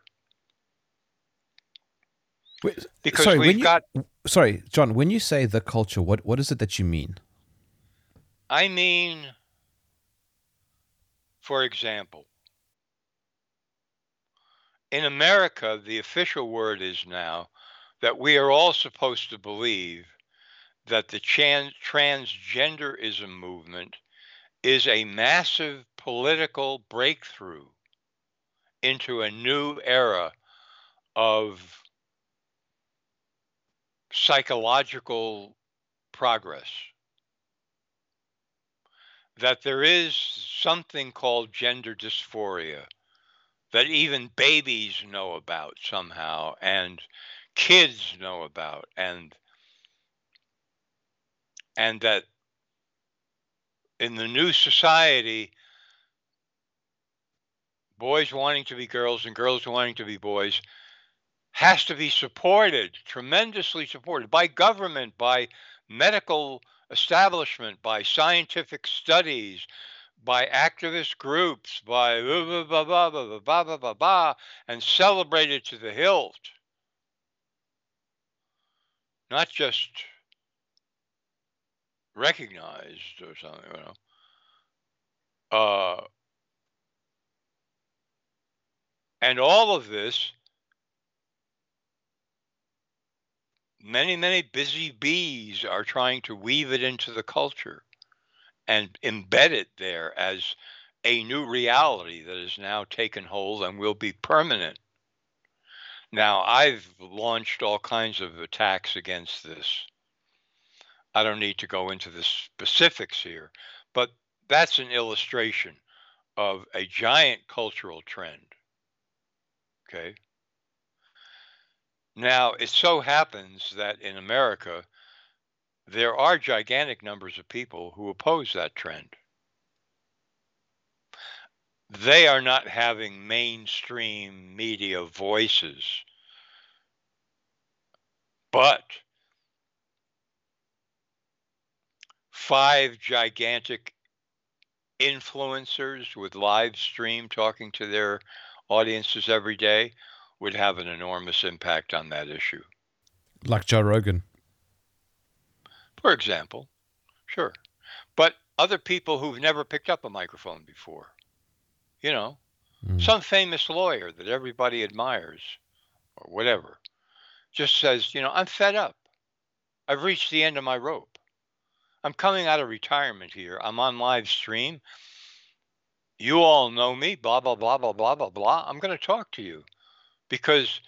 Wait, because sorry, we've you, got. Sorry, John. When you say the culture, what what is it that you mean? I mean, for example, in America, the official word is now that we are all supposed to believe that the trans- transgenderism movement is a massive political breakthrough into a new era of psychological progress. That there is something called gender dysphoria that even babies know about somehow and kids know about and and that in the new society boys wanting to be girls and girls wanting to be boys has to be supported, tremendously supported by government, by medical establishment, by scientific studies, by activist groups, by blah, blah, blah, blah, blah, blah, blah, blah, and celebrated to the hilt. Not just recognized or something, you know. Uh, and all of this many, many busy bees are trying to weave it into the culture and embed it there as a new reality that has now taken hold and will be permanent. Now, I've launched all kinds of attacks against this. I don't need to go into the specifics here, but that's an illustration of a giant cultural trend. Okay. Now, it so happens that in America, there are gigantic numbers of people who oppose that trend. They are not having mainstream media voices. But five gigantic influencers with live stream talking to their audiences every day would have an enormous impact on that issue. Like Joe Rogan. For example. Sure. But other people who've never picked up a microphone before, you know, Mm. some famous lawyer that everybody admires or whatever, just says, you know, I'm fed up. I've reached the end of my rope. I'm coming out of retirement here. I'm on live stream. You all know me, blah, blah, blah, blah, blah, blah, blah. I'm going to talk to you because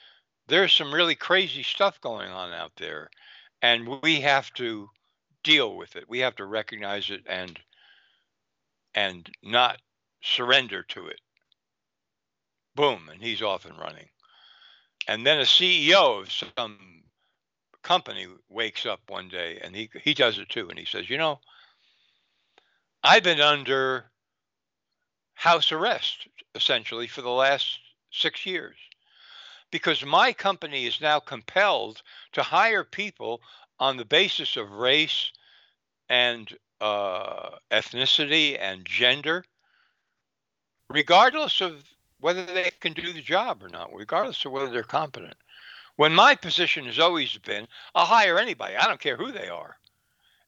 there's some really crazy stuff going on out there. And we have to deal with it. We have to recognize it and and not surrender to it. Boom, and he's off and running. And then a CEO of some company wakes up one day and he he does it too and he says, "You know, I've been under house arrest essentially for the last 6 years because my company is now compelled to hire people on the basis of race and uh, ethnicity and gender, regardless of whether they can do the job or not, regardless of whether they're competent. When my position has always been, I'll hire anybody. I don't care who they are.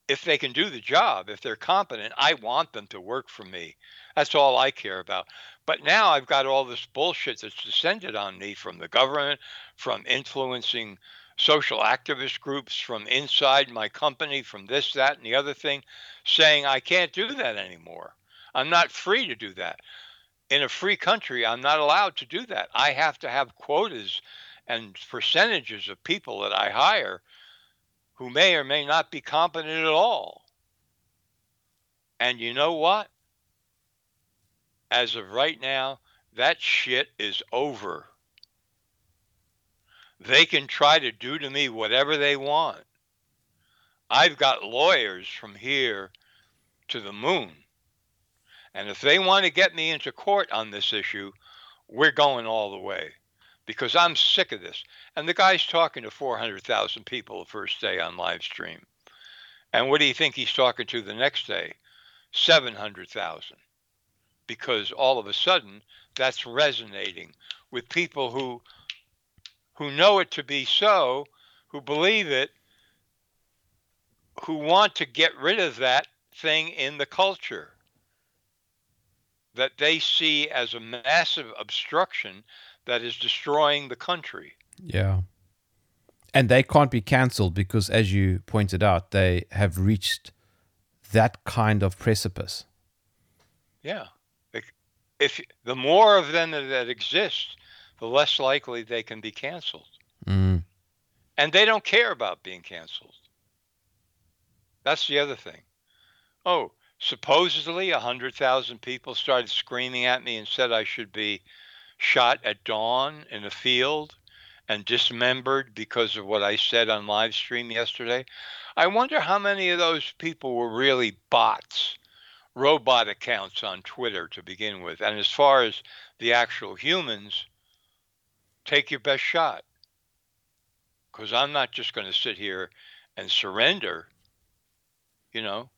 If they can do the job, if they're competent, I want them to work for me. That's all I care about. But now I've got all this bullshit that's descended on me from the government, from influencing social activist groups, from inside my company, from this, that, and the other thing, saying I can't do that anymore. I'm not free to do that. In a free country, I'm not allowed to do that. I have to have quotas and percentages of people that I hire who may or may not be competent at all. And you know what? As of right now, that shit is over. They can try to do to me whatever they want. I've got lawyers from here to the moon. And if they want to get me into court on this issue, we're going all the way because I'm sick of this. And the guy's talking to 400,000 people the first day on live stream. And what do you think he's talking to the next day? 700,000. Because all of a sudden that's resonating with people who who know it to be so, who believe it, who want to get rid of that thing in the culture that they see as a massive obstruction that is destroying the country. Yeah. And they can't be cancelled because, as you pointed out, they have reached that kind of precipice. Yeah. If, if the more of them that, that exist, the less likely they can be canceled. Mm. And they don't care about being canceled. That's the other thing. Oh, supposedly 100,000 people started screaming at me and said I should be shot at dawn in a field and dismembered because of what I said on live stream yesterday. I wonder how many of those people were really bots, robot accounts on Twitter to begin with. And as far as the actual humans, take your best shot. Because I'm not just going to sit here and surrender, you know.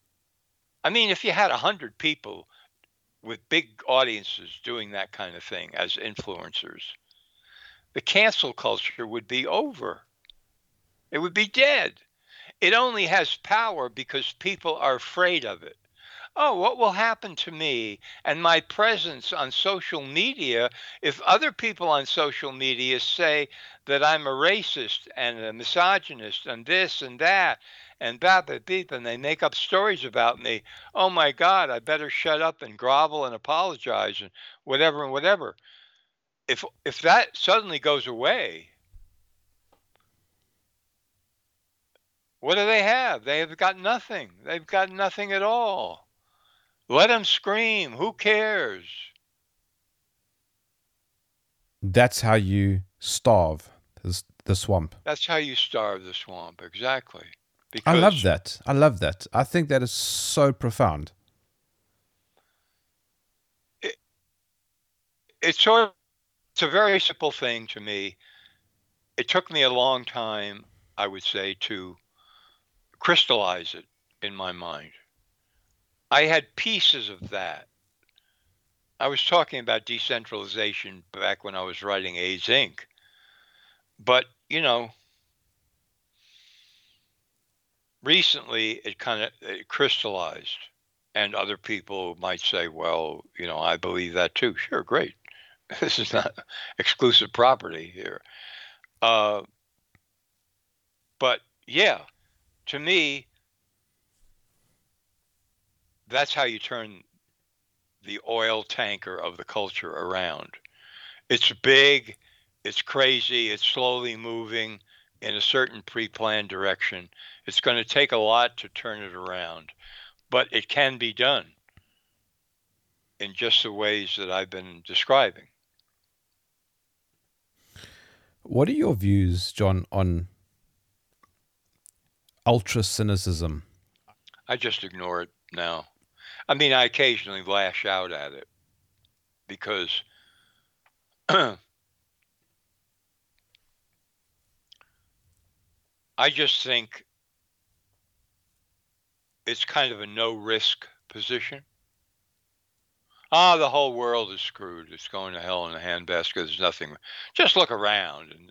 I mean, if you had 100 people with big audiences doing that kind of thing as influencers, the cancel culture would be over. It would be dead. It only has power because people are afraid of it. Oh, what will happen to me and my presence on social media if other people on social media say that I'm a racist and a misogynist and this and that and blah, blah, beep, and they make up stories about me. Oh my God, I better shut up and grovel and apologize and whatever and whatever. If if that suddenly goes away, what do they have? They have got nothing. They've got nothing at all. Let them scream. Who cares? That's how you starve the swamp. That's how you starve the swamp. Exactly. I love that. I love that. I think that is so profound. It, it's sort of, it's a very simple thing to me. It took me a long time, I would say, to crystallize it in my mind. I had pieces of that. I was talking about decentralization back when I was writing AIDS Inc. But, you know, recently it kind of crystallized, and other people might say, "Well, you know, I believe that too." Sure, great. This is not exclusive property here. Uh, but yeah, to me, that's how you turn the oil tanker of the culture around. It's big, it's crazy, it's slowly moving in a certain pre planned direction. It's going to take a lot to turn it around, but it can be done in just the ways that I've been describing. What are your views, John, on ultra cynicism? I just ignore it now. I mean, I occasionally lash out at it because I just think it's kind of a no risk position. Ah, the whole world is screwed. It's going to hell in a handbasket. There's nothing. Just look around and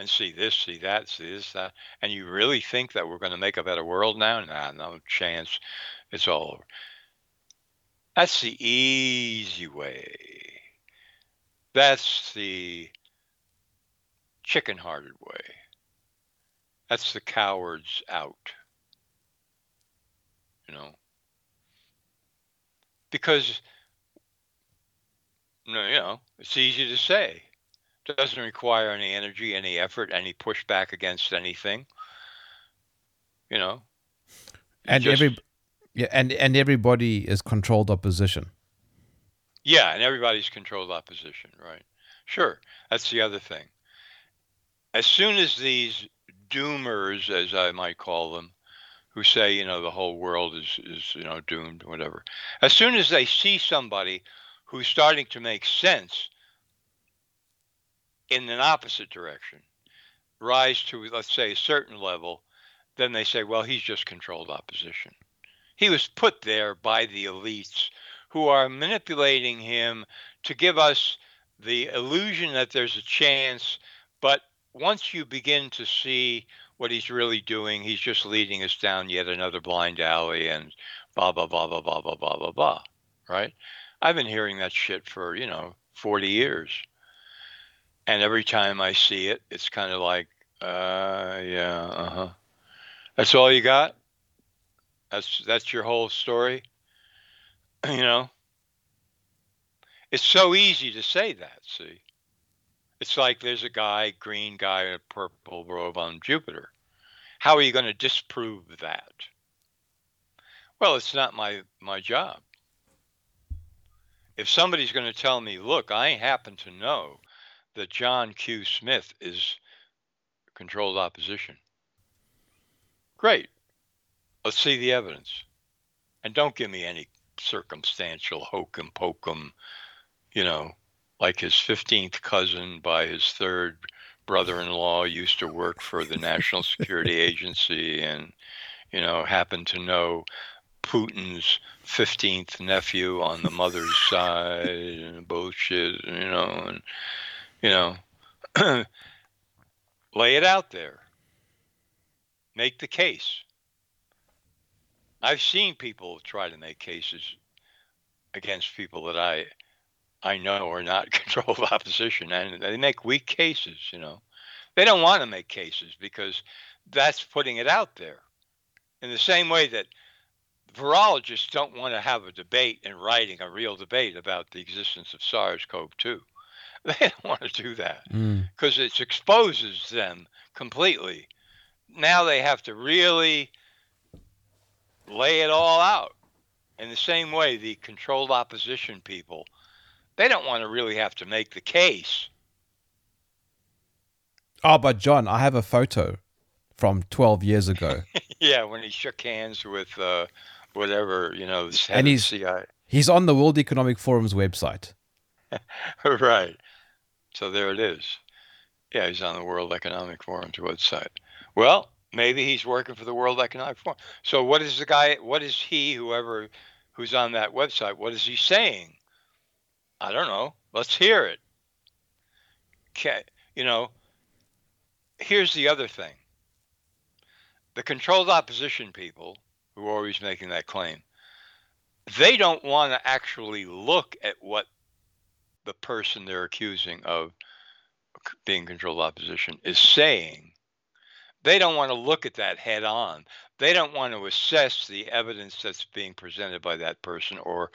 and see this, see that, see this, that. And you really think that we're going to make a better world now? Nah, no chance. It's all over. That's the easy way. That's the chicken hearted way. That's the cowards out. You know? Because, you know, it's easy to say. It doesn't require any energy, any effort, any pushback against anything. You know? And just, every yeah, and and everybody is controlled opposition. Yeah, and everybody's controlled opposition, right? Sure. That's the other thing. As soon as these doomers, as I might call them, who say, you know, the whole world is, is you know, doomed, whatever. As soon as they see somebody who's starting to make sense in an opposite direction, rise to, let's say, a certain level, then they say, well, he's just controlled opposition. He was put there by the elites who are manipulating him to give us the illusion that there's a chance, but once you begin to see what he's really doing, he's just leading us down yet another blind alley and blah blah blah blah blah blah blah blah blah. Right? I've been hearing that shit for, you know, 40 years. And every time I see it, it's kind of like, uh yeah, uh-huh. That's all you got? That's that's your whole story? you know? It's so easy to say that, see? It's like there's a guy, green guy in a purple robe on Jupiter. How are you going to disprove that? Well, it's not my, my job. If somebody's going to tell me, look, I happen to know that John Q. Smith is controlled opposition. Great. Let's see the evidence. And don't give me any circumstantial hokum pokum, you know, like his 15th cousin by his third brother-in-law used to work for the National Security Agency and you know happened to know Putin's 15th nephew on the mother's side and bullshit, you know, and you know, lay it out there. Make the case. I've seen people try to make cases against people that I I know are not controlled opposition, and they make weak cases. You know, they don't want to make cases because that's putting it out there. In the same way that virologists don't want to have a debate in writing, a real debate about the existence of SARS-CoV-2. They don't want to do that because mm. it exposes them completely. Now they have to really lay it all out. In the same way, the controlled opposition people they don't want to really have to make the case. Oh, but John, I have a photo from 12 years ago. yeah, when he shook hands with uh, whatever, you know, and he's. He's on the World Economic Forum's website. right. So there it is. Yeah, he's on the World Economic Forum's website. Well, maybe he's working for the World Economic Forum. So what is the guy, what is he, whoever who's on that website, what is he saying? I don't know. Let's hear it. You know, here's the other thing. the controlled opposition people who are always making that claim, they don't want to actually look at what the person they're accusing of being controlled opposition is saying. They don't want to look at that head on. They don't want to assess the evidence that's being presented by that person or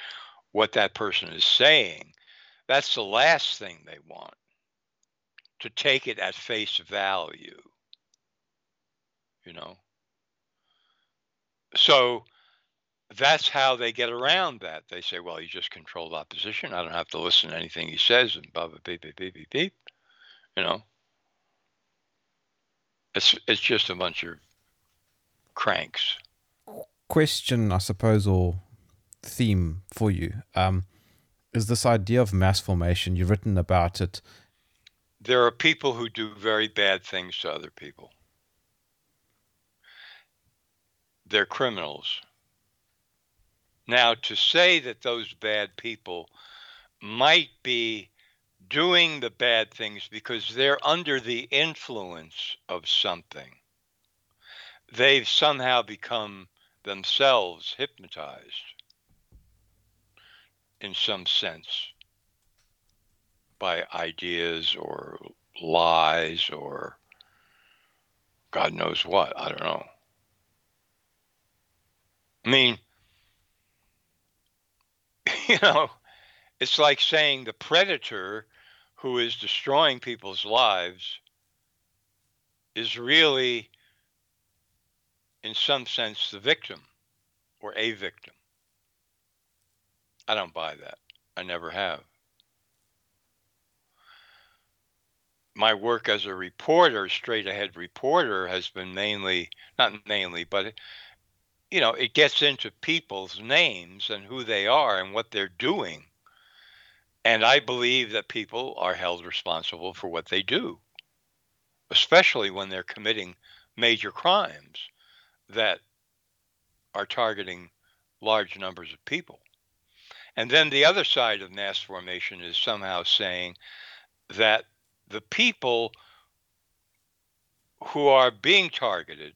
what that person is saying. That's the last thing they want to take it at face value. You know? So that's how they get around that. They say, well, he just controlled opposition. I don't have to listen to anything he says and blah, blah, beep, beep, beep, beep, beep. You know? It's, it's just a bunch of cranks. Question, I suppose, or theme for you um, is this idea of mass formation. You've written about it. There are people who do very bad things to other people. They're criminals. Now, to say that those bad people might be doing the bad things because they're under the influence of something, they've somehow become themselves hypnotized in some sense by ideas or lies or God knows what. I don't know. I mean, you know, it's like saying the predator who is destroying people's lives is really, in some sense, the victim or a victim. I don't buy that. I never have. My work as a reporter, straight ahead reporter, has been mainly, not mainly, but you know, it gets into people's names and who they are and what they're doing. And I believe that people are held responsible for what they do, especially when they're committing major crimes that are targeting large numbers of people. And then the other side of mass formation is somehow saying that the people who are being targeted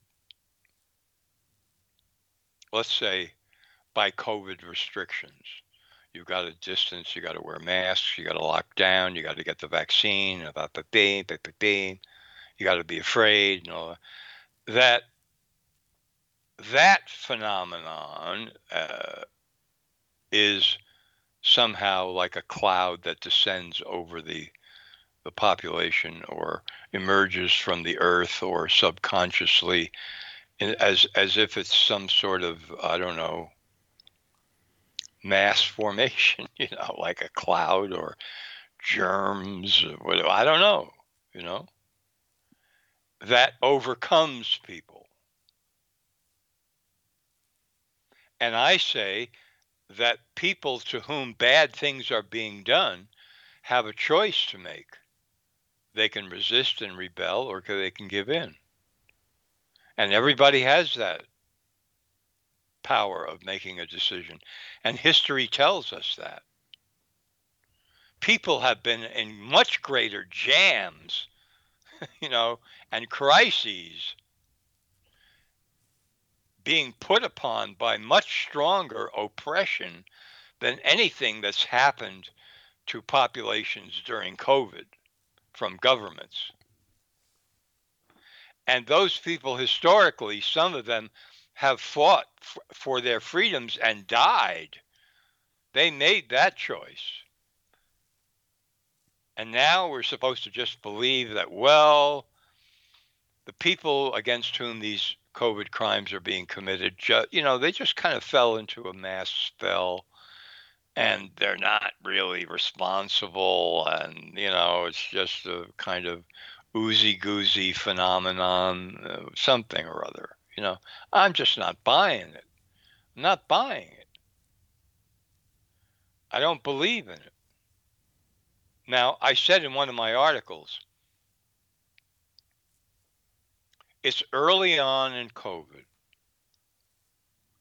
let's say by COVID restrictions. You've got to distance, you got to wear masks, you got to lock down, you got to get the vaccine, that the de you got to be afraid, you know, that that phenomenon uh, is somehow like a cloud that descends over the the population or emerges from the earth or subconsciously as as if it's some sort of I don't know mass formation, you know, like a cloud or germs or whatever. I don't know, you know, that overcomes people. And I say that people to whom bad things are being done have a choice to make. They can resist and rebel or they can give in. And everybody has that power of making a decision. And history tells us that. People have been in much greater jams, you know, and crises being put upon by much stronger oppression than anything that's happened to populations during COVID from governments. And those people, historically, some of them have fought f- for their freedoms and died. They made that choice. And now we're supposed to just believe that, well, the people against whom these COVID crimes are being committed, you know, they just kind of fell into a mass spell and they're not really responsible. And, you know, it's just a kind of oozy goozy phenomenon, uh, something or other. You know, I'm just not buying it. I'm not buying it. I don't believe in it. Now, I said in one of my articles, it's early on in COVID,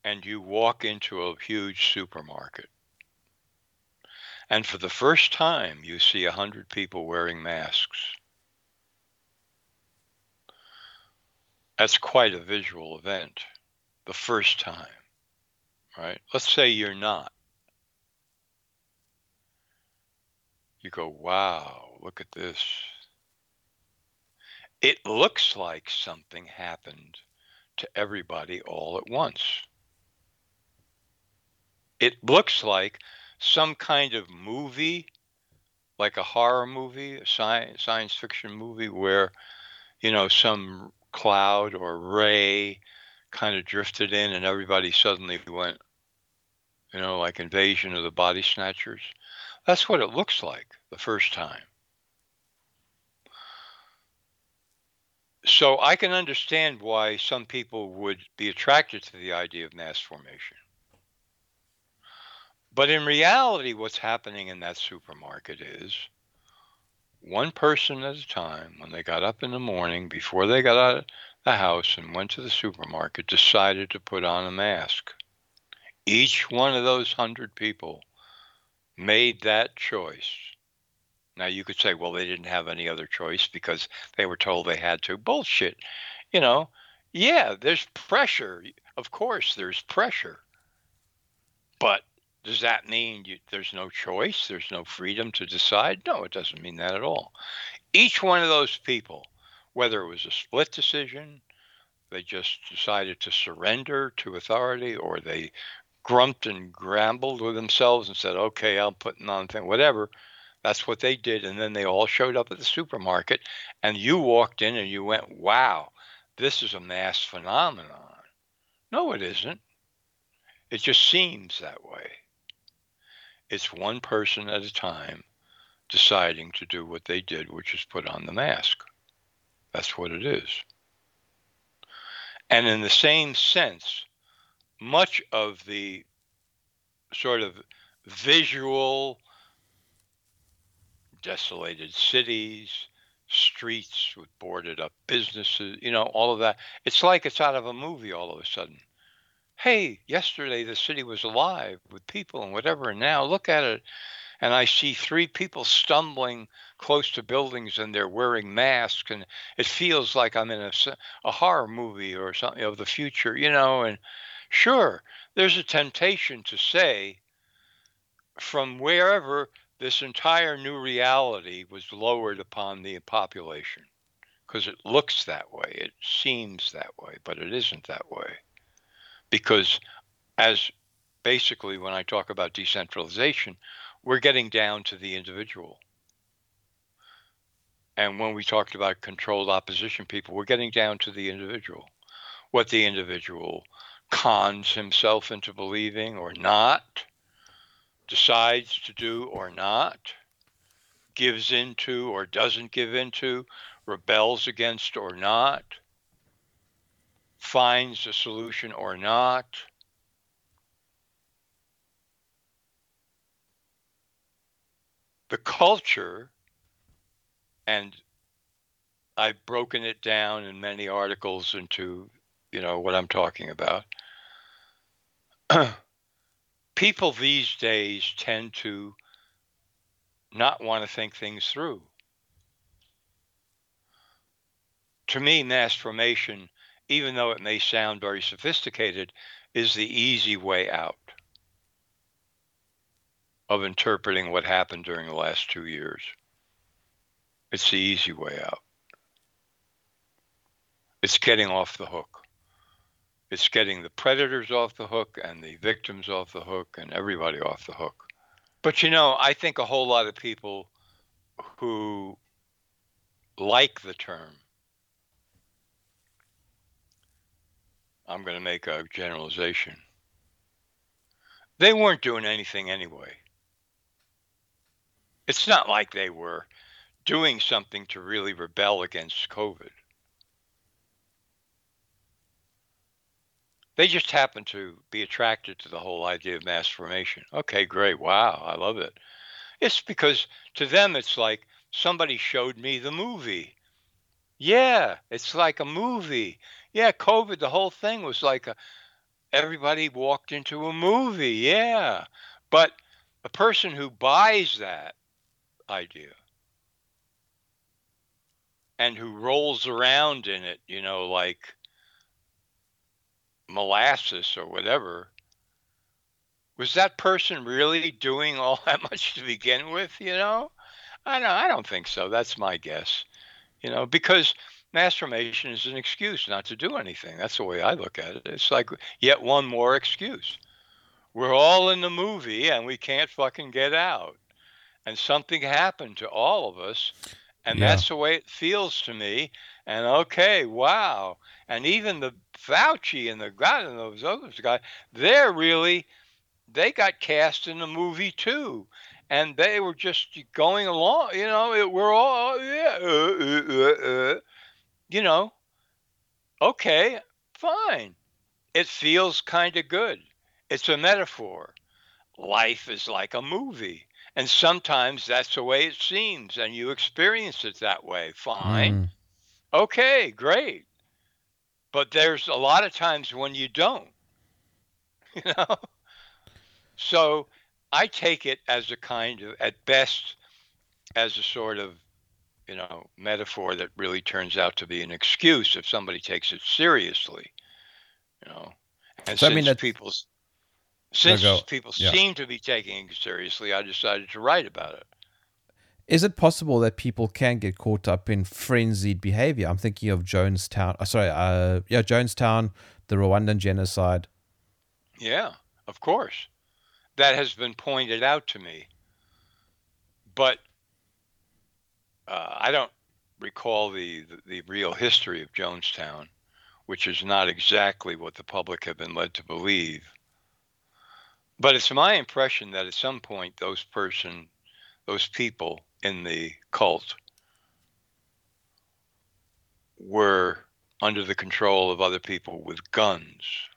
and you walk into a huge supermarket. And for the first time, you see a 100 people wearing masks That's quite a visual event the first time, right? Let's say you're not. You go, wow, look at this. It looks like something happened to everybody all at once. It looks like some kind of movie, like a horror movie, a science, science fiction movie, where, you know, some cloud or ray kind of drifted in and everybody suddenly went, you know, like Invasion of the Body Snatchers. That's what it looks like the first time. So I can understand why some people would be attracted to the idea of mass formation. But in reality, what's happening in that supermarket is one person at a time, when they got up in the morning, before they got out of the house and went to the supermarket, decided to put on a mask. Each one of those hundred people made that choice. Now you could say, well, they didn't have any other choice because they were told they had to. Bullshit. You know, yeah, there's pressure. Of course, there's pressure. But does that mean you, there's no choice? There's no freedom to decide? No, it doesn't mean that at all. Each one of those people, whether it was a split decision, they just decided to surrender to authority, or they grumped and grumbled with themselves and said, okay, I'm putting on thing, whatever that's what they did. And then they all showed up at the supermarket, and you walked in and you went, wow, this is a mass phenomenon. No, it isn't. It just seems that way. It's one person at a time deciding to do what they did, which is put on the mask. That's what it is. And in the same sense, much of the sort of visual desolated cities, streets with boarded up businesses, you know, all of that. It's like it's out of a movie all of a sudden. Hey, yesterday the city was alive with people and whatever, and now look at it. And I see three people stumbling close to buildings and they're wearing masks, and it feels like I'm in a, a horror movie or something of the future, you know. And sure, there's a temptation to say, from wherever this entire new reality was lowered upon the population because it looks that way, it seems that way, but it isn't that way. Because, as basically when I talk about decentralization, we're getting down to the individual. And when we talked about controlled opposition people, we're getting down to the individual. What the individual cons himself into believing or not decides to do or not, gives into or doesn't give into, rebels against or not, finds a solution or not. The culture, and I've broken it down in many articles into, you know, what I'm talking about. people these days tend to not want to think things through. To me, mass formation, even though it may sound very sophisticated, is the easy way out of interpreting what happened during the last two years. It's the easy way out. It's getting off the hook. It's getting the predators off the hook and the victims off the hook and everybody off the hook. But you know, I think a whole lot of people who like the term, I'm going to make a generalization, they weren't doing anything anyway. It's not like they were doing something to really rebel against COVID. They just happen to be attracted to the whole idea of mass formation. Okay, great. Wow, I love it. It's because to them, it's like somebody showed me the movie. Yeah, it's like a movie. Yeah, COVID, the whole thing was like a, everybody walked into a movie. Yeah. But a person who buys that idea and who rolls around in it, you know, like molasses or whatever, was that person really doing all that much to begin with? You know, I don't. I don't think so. That's my guess. You know, because mass formation is an excuse not to do anything. That's the way I look at it. It's like yet one more excuse. We're all in the movie and we can't fucking get out. And something happened to all of us. And Yeah. that's the way it feels to me. And okay, wow. And even the Fauci and the God and those other guys, they're really, they got cast in the movie too. And they were just going along, you know, it, we're all, yeah, uh, uh, uh, uh, you know, okay, fine. It feels kind of good. It's a metaphor. Life is like a movie. And sometimes that's the way it seems, and you experience it that way. Fine. Mm. Okay, great. But there's a lot of times when you don't. You know? So I take it as a kind of, at best, as a sort of, you know, metaphor that really turns out to be an excuse if somebody takes it seriously. You know? And So, I since mean, that's- people, since people Yeah. seem to be taking it seriously, I decided to write about it. Is it possible that people can get caught up in frenzied behavior? I'm thinking of Jonestown. Uh, sorry, uh, yeah, Jonestown, the Rwandan genocide. Yeah, of course. That has been pointed out to me. But uh, I don't recall the, the, the real history of Jonestown, which is not exactly what the public have been led to believe. But it's my impression that at some point those person, those people in the cult were under the control of other people with guns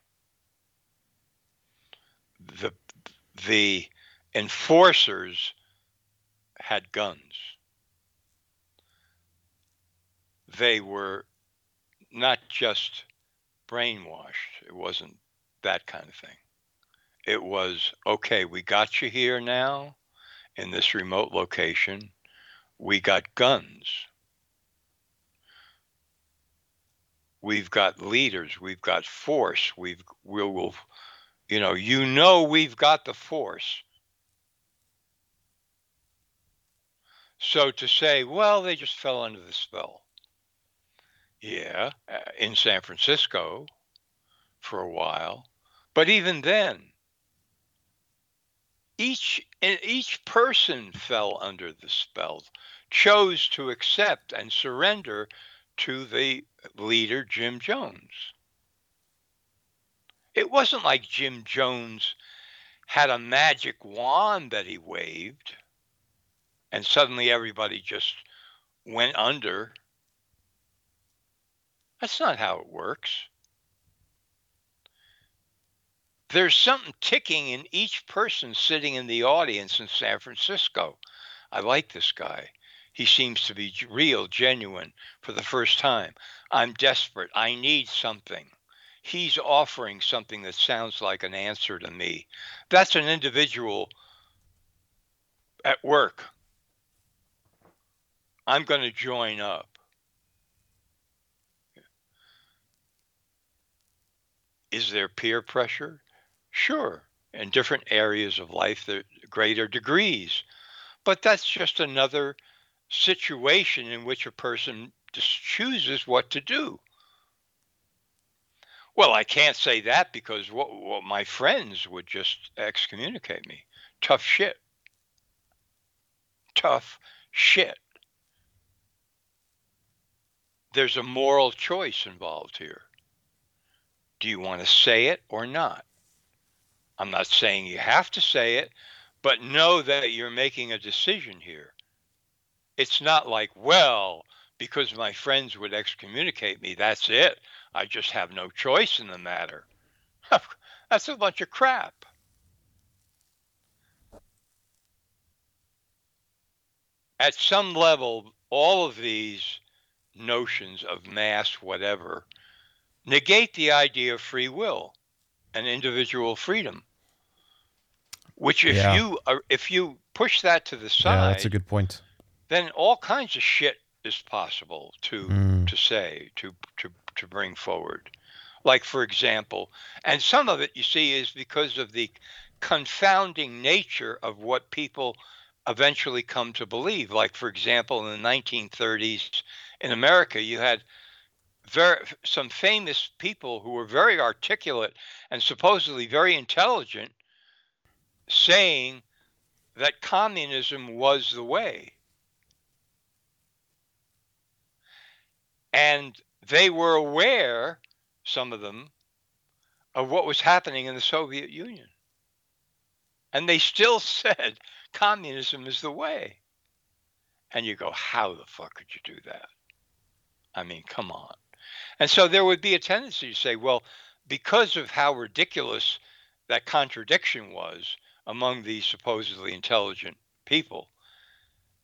the the enforcers had guns. They were not just brainwashed. It wasn't that kind of thing. It was okay, we got you here now in this remote location. We got guns. We've got leaders, we've got force, we've we will you know, you know we've got the force. So to say, well, they just fell under the spell. Yeah, uh, in San Francisco for a while. But even then, each and each person fell under the spell, chose to accept and surrender to the leader Jim Jones. It wasn't like Jim Jones had a magic wand that he waved and suddenly everybody just went under. That's not how it works. There's something ticking in each person sitting in the audience in San Francisco. I like this guy. He seems to be real, genuine for the first time. I'm desperate. I need something he's offering something that sounds like an answer to me. That's an individual at work. I'm going to join up. Is there peer pressure? Sure. In different areas of life, there are greater degrees. But that's just another situation in which a person just chooses what to do. Well, I can't say that because what, what my friends would just excommunicate me. Tough shit. Tough shit. There's a moral choice involved here. Do you want to say it or not? I'm not saying you have to say it, but know that you're making a decision here. It's not like, well, because my friends would excommunicate me, that's it. I just have no choice in the matter. That's a bunch of crap. At some level, all of these notions of mass, whatever, negate the idea of free will and individual freedom. Which, if Yeah. you are, if you push that to the side, Yeah, that's a good point. then all kinds of shit is possible to Mm. to say to to to bring forward Like, for example, and some of it you see is because of the confounding nature of what people eventually come to believe. Like, for example, in the 1930s in America, you had very some famous people who were very articulate and supposedly very intelligent saying that communism was the way. And they were aware, some of them, of what was happening in the Soviet Union. And they still said communism is the way. And you go, how the fuck could you do that? I mean, come on. And so there would be a tendency to say, well, because of how ridiculous that contradiction was among these supposedly intelligent people,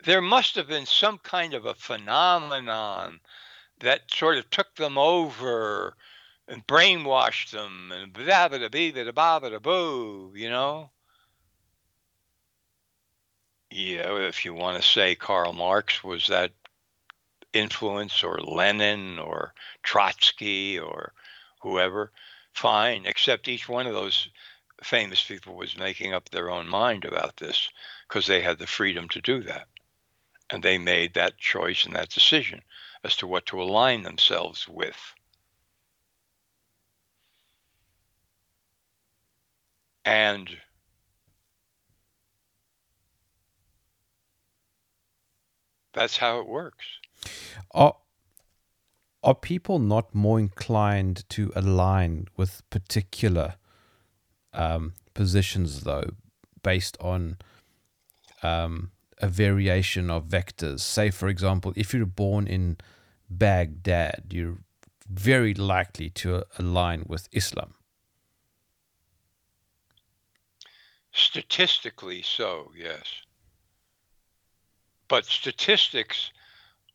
there must have been some kind of a phenomenon that sort of took them over and brainwashed them and blah blah blah blah blah boo, you know. Yeah, if you want to say Karl Marx was that influence, or Lenin, or Trotsky, or whoever, fine. Except each one of those famous people was making up their own mind about this because they had the freedom to do that, and they made that choice and that decision as to what to align themselves with. And that's how it works. Are are people not more inclined to align with particular um, positions, though, based on um, a variation of vectors? Say, for example, if you're born in Baghdad, you're very likely to align with Islam. Statistically, so, yes. But statistics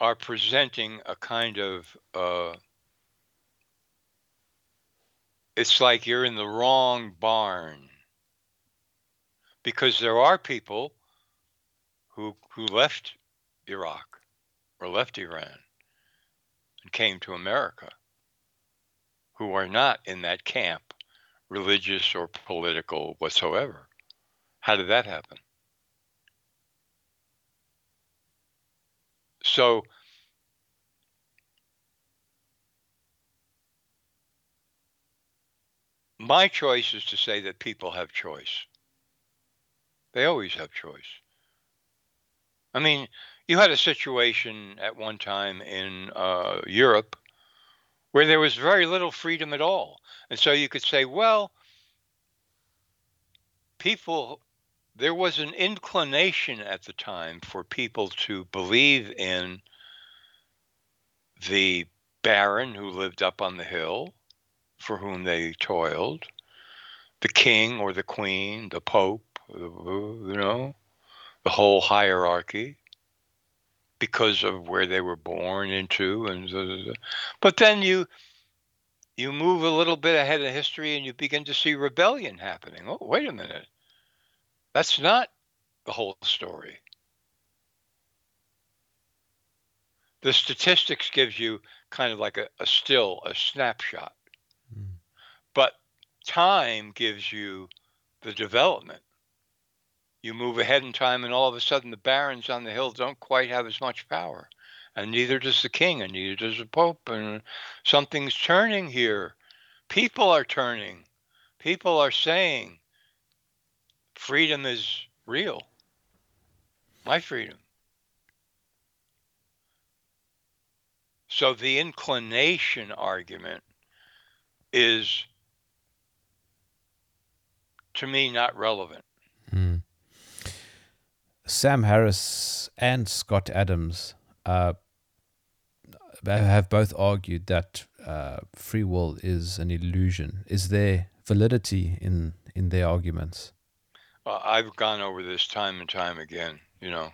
are presenting a kind of uh, it's like you're in the wrong barn. Because there are people who who left Iraq or left Iran and came to America who are not in that camp religious or political whatsoever. How did that happen So my choice is to say that people have choice. They always have choice. I mean, you had a situation at one time in uh, Europe where there was very little freedom at all. And so you could say, well, people there was an inclination at the time for people to believe in the baron who lived up on the hill for whom they toiled, the king or the queen, the pope, you know, the whole hierarchy because of where they were born into and but then you you move a little bit ahead of history and you begin to see rebellion happening. Oh, wait a minute. That's not the whole story. The statistics gives you kind of like a, a still, a snapshot. Mm. But time gives you the development. You move ahead in time, and all of a sudden, the barons on the hill don't quite have as much power, and neither does the king, and neither does the pope. And something's turning here. People are turning. People are saying, freedom is real. My freedom. So the inclination argument is, to me, not relevant. Hmm. Sam Harris and Scott Adams uh, have both argued that uh, free will is an illusion. Is there validity in, in their arguments? Uh, I've gone over this time and time again. You know,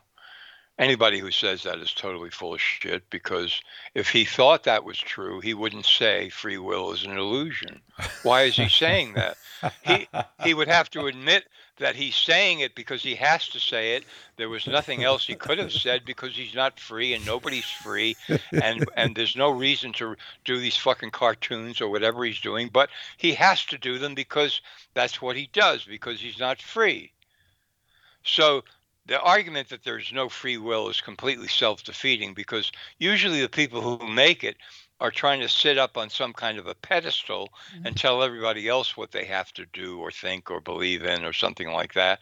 anybody who says that is totally full of shit because if he thought that was true, he wouldn't say free will is an illusion. Why is he saying that? He he would have to admit that he's saying it because he has to say it. There was nothing else he could have said because he's not free and nobody's free, and and there's no reason to do these fucking cartoons or whatever he's doing. But he has to do them because that's what he does because he's not free. So the argument that there's no free will is completely self-defeating because usually the people who make it are trying to sit up on some kind of a pedestal mm-hmm. and tell everybody else what they have to do or think or believe in or something like that.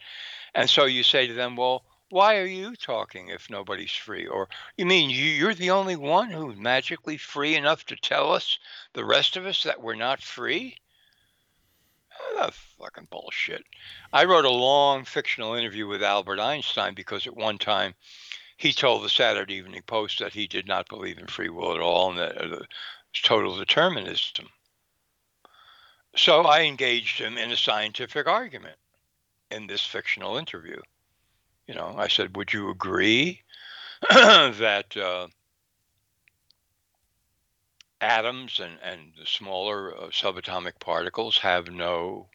And so you say to them, well, why are you talking if nobody's free? Or you mean you're the only one who's magically free enough to tell us, the rest of us, that we're not free? Oh, fucking bullshit. I wrote a long fictional interview with Albert Einstein because at one time he told the Saturday Evening Post that he did not believe in free will at all and that was total determinism. So I engaged him in a scientific argument in this fictional interview. You know, I said, Would you agree that uh, atoms and, and the smaller uh, subatomic particles have no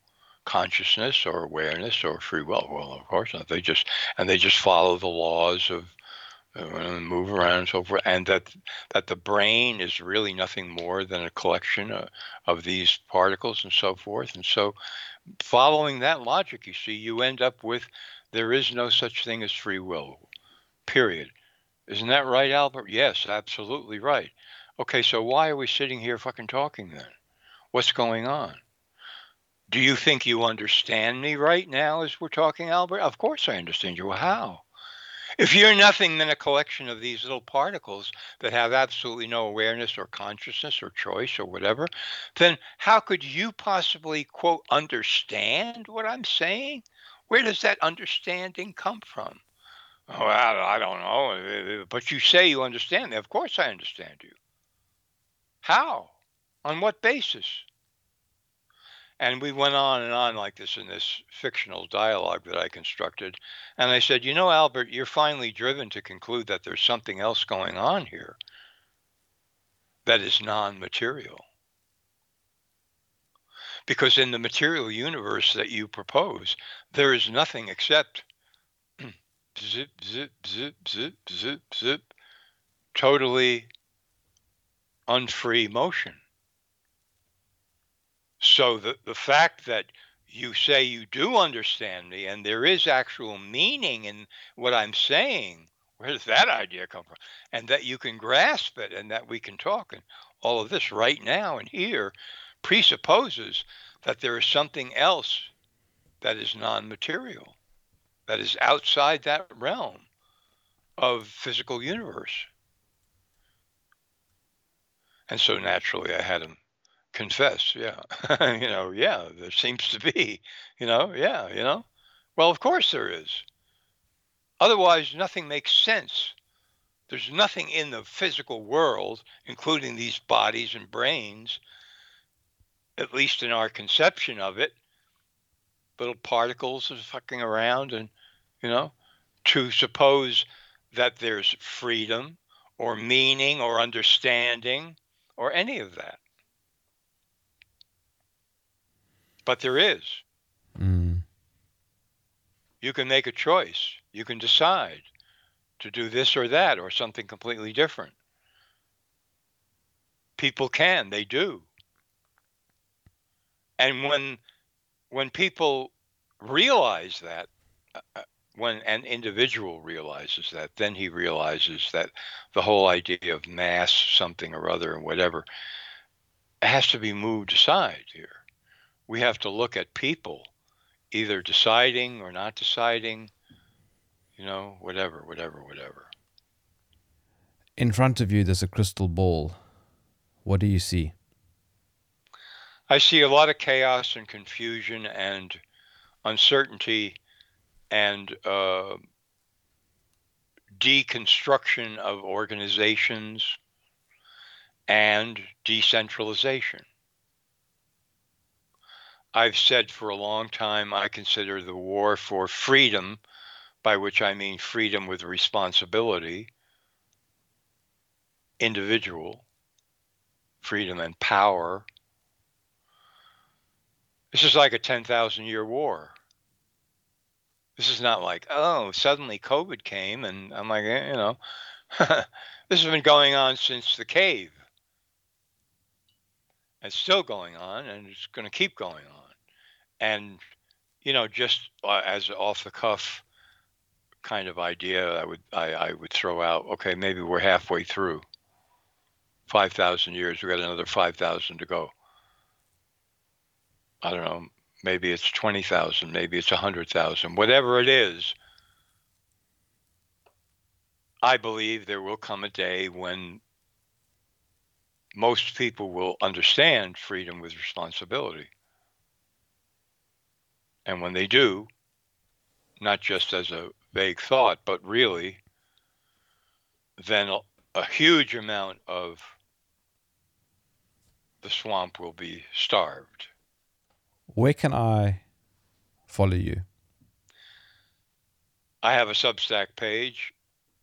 consciousness or awareness or free will? Well, of course not. They just and they just follow the laws of and move around and so forth, and that that the brain is really nothing more than a collection of, of these particles and so forth. And so, following that logic, you see, you end up with there is no such thing as free will. Period. Isn't that right, Albert? Yes, absolutely right. Okay, so why are we sitting here fucking talking then? What's going on? Do you think you understand me right now as we're talking, Albert? Of course I understand you. How? If you're nothing than a collection of these little particles that have absolutely no awareness or consciousness or choice or whatever, then how could you possibly, quote, understand what I'm saying? Where does that understanding come from? Oh, I, I don't know. But you say you understand me. Of course I understand you. How? On what basis? And we went on and on like this in this fictional dialogue that I constructed. And I said, You know, Albert, you're finally driven to conclude that there's something else going on here that is non material. Because in the material universe that you propose, there is nothing except zip, zip, zip, zip, zip, zip, totally unfree motion. So the, the fact that you say you do understand me and there is actual meaning in what I'm saying, where does that idea come from? And that you can grasp it and that we can talk and all of this right now and here presupposes that there is something else that is non material, that is outside that realm of physical universe. And so naturally I had him confess yeah. You know yeah there seems to be you know yeah you know? Well of course there is. Otherwise nothing makes sense. There's nothing in the physical world including these bodies and brains at least in our conception of it little particles are fucking around and you know to suppose that there's freedom or meaning or understanding or any of that but there is. Mm. You can make a choice. You can decide to do this or that or something completely different. People can, they do. And when when people realize that uh, uh, when an individual realizes that, then he realizes that the whole idea of mass something or other and whatever has to be moved aside here we have to look at people either deciding or not deciding, you know, whatever, whatever, whatever. In front of you, there's a crystal ball. What do you see? I see a lot of chaos and confusion and uncertainty and uh, deconstruction of organizations and decentralization. I've said for a long time I consider the war for freedom, by which I mean freedom with responsibility, individual, freedom and power. This is like a 10,000 year war. This is not like, oh, suddenly COVID came, and I'm like, eh, you know, this has been going on since the cave. It's still going on, and it's going to keep going on. And you know, just uh, as off the cuff kind of idea, I would I, I would throw out, okay, maybe we're halfway through. Five thousand years, we got another five thousand to go. I don't know, maybe it's 20,000, maybe it's 100,000, whatever it is. I believe there will come a day when most people will understand freedom with responsibility. And when they do, not just as a vague thought, but really, then a, a huge amount of the swamp will be starved. Where can I follow you? I have a Substack page,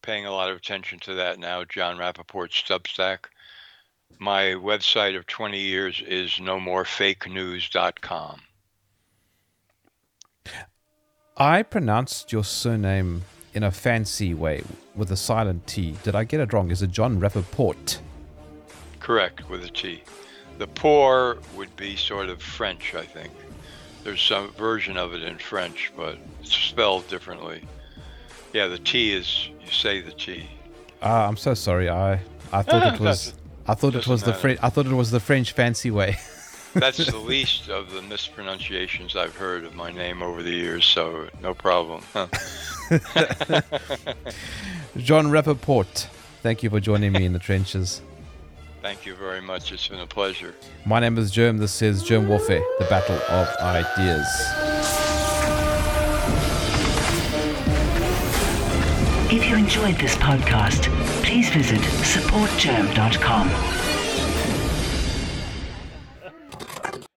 paying a lot of attention to that now, Jon Rappoport's Substack. My website of 20 years is nomorefakenews.com. I pronounced your surname in a fancy way with a silent T. Did I get it wrong? Is it Jon Rappoport? Correct, with a T. The poor would be sort of French, I think. There's some version of it in French, but it's spelled differently. Yeah, the T is you say the T. Ah, I'm so sorry. I I thought it was I thought it was the. French I thought it was the French fancy way. That's the least of the mispronunciations I've heard of my name over the years, so no problem. Huh. Jon Rappoport, thank you for joining me in the trenches. Thank you very much. It's been a pleasure. My name is Jerm. This is Jerm Warfare, the battle of ideas. If you enjoyed this podcast, please visit supportjerm.com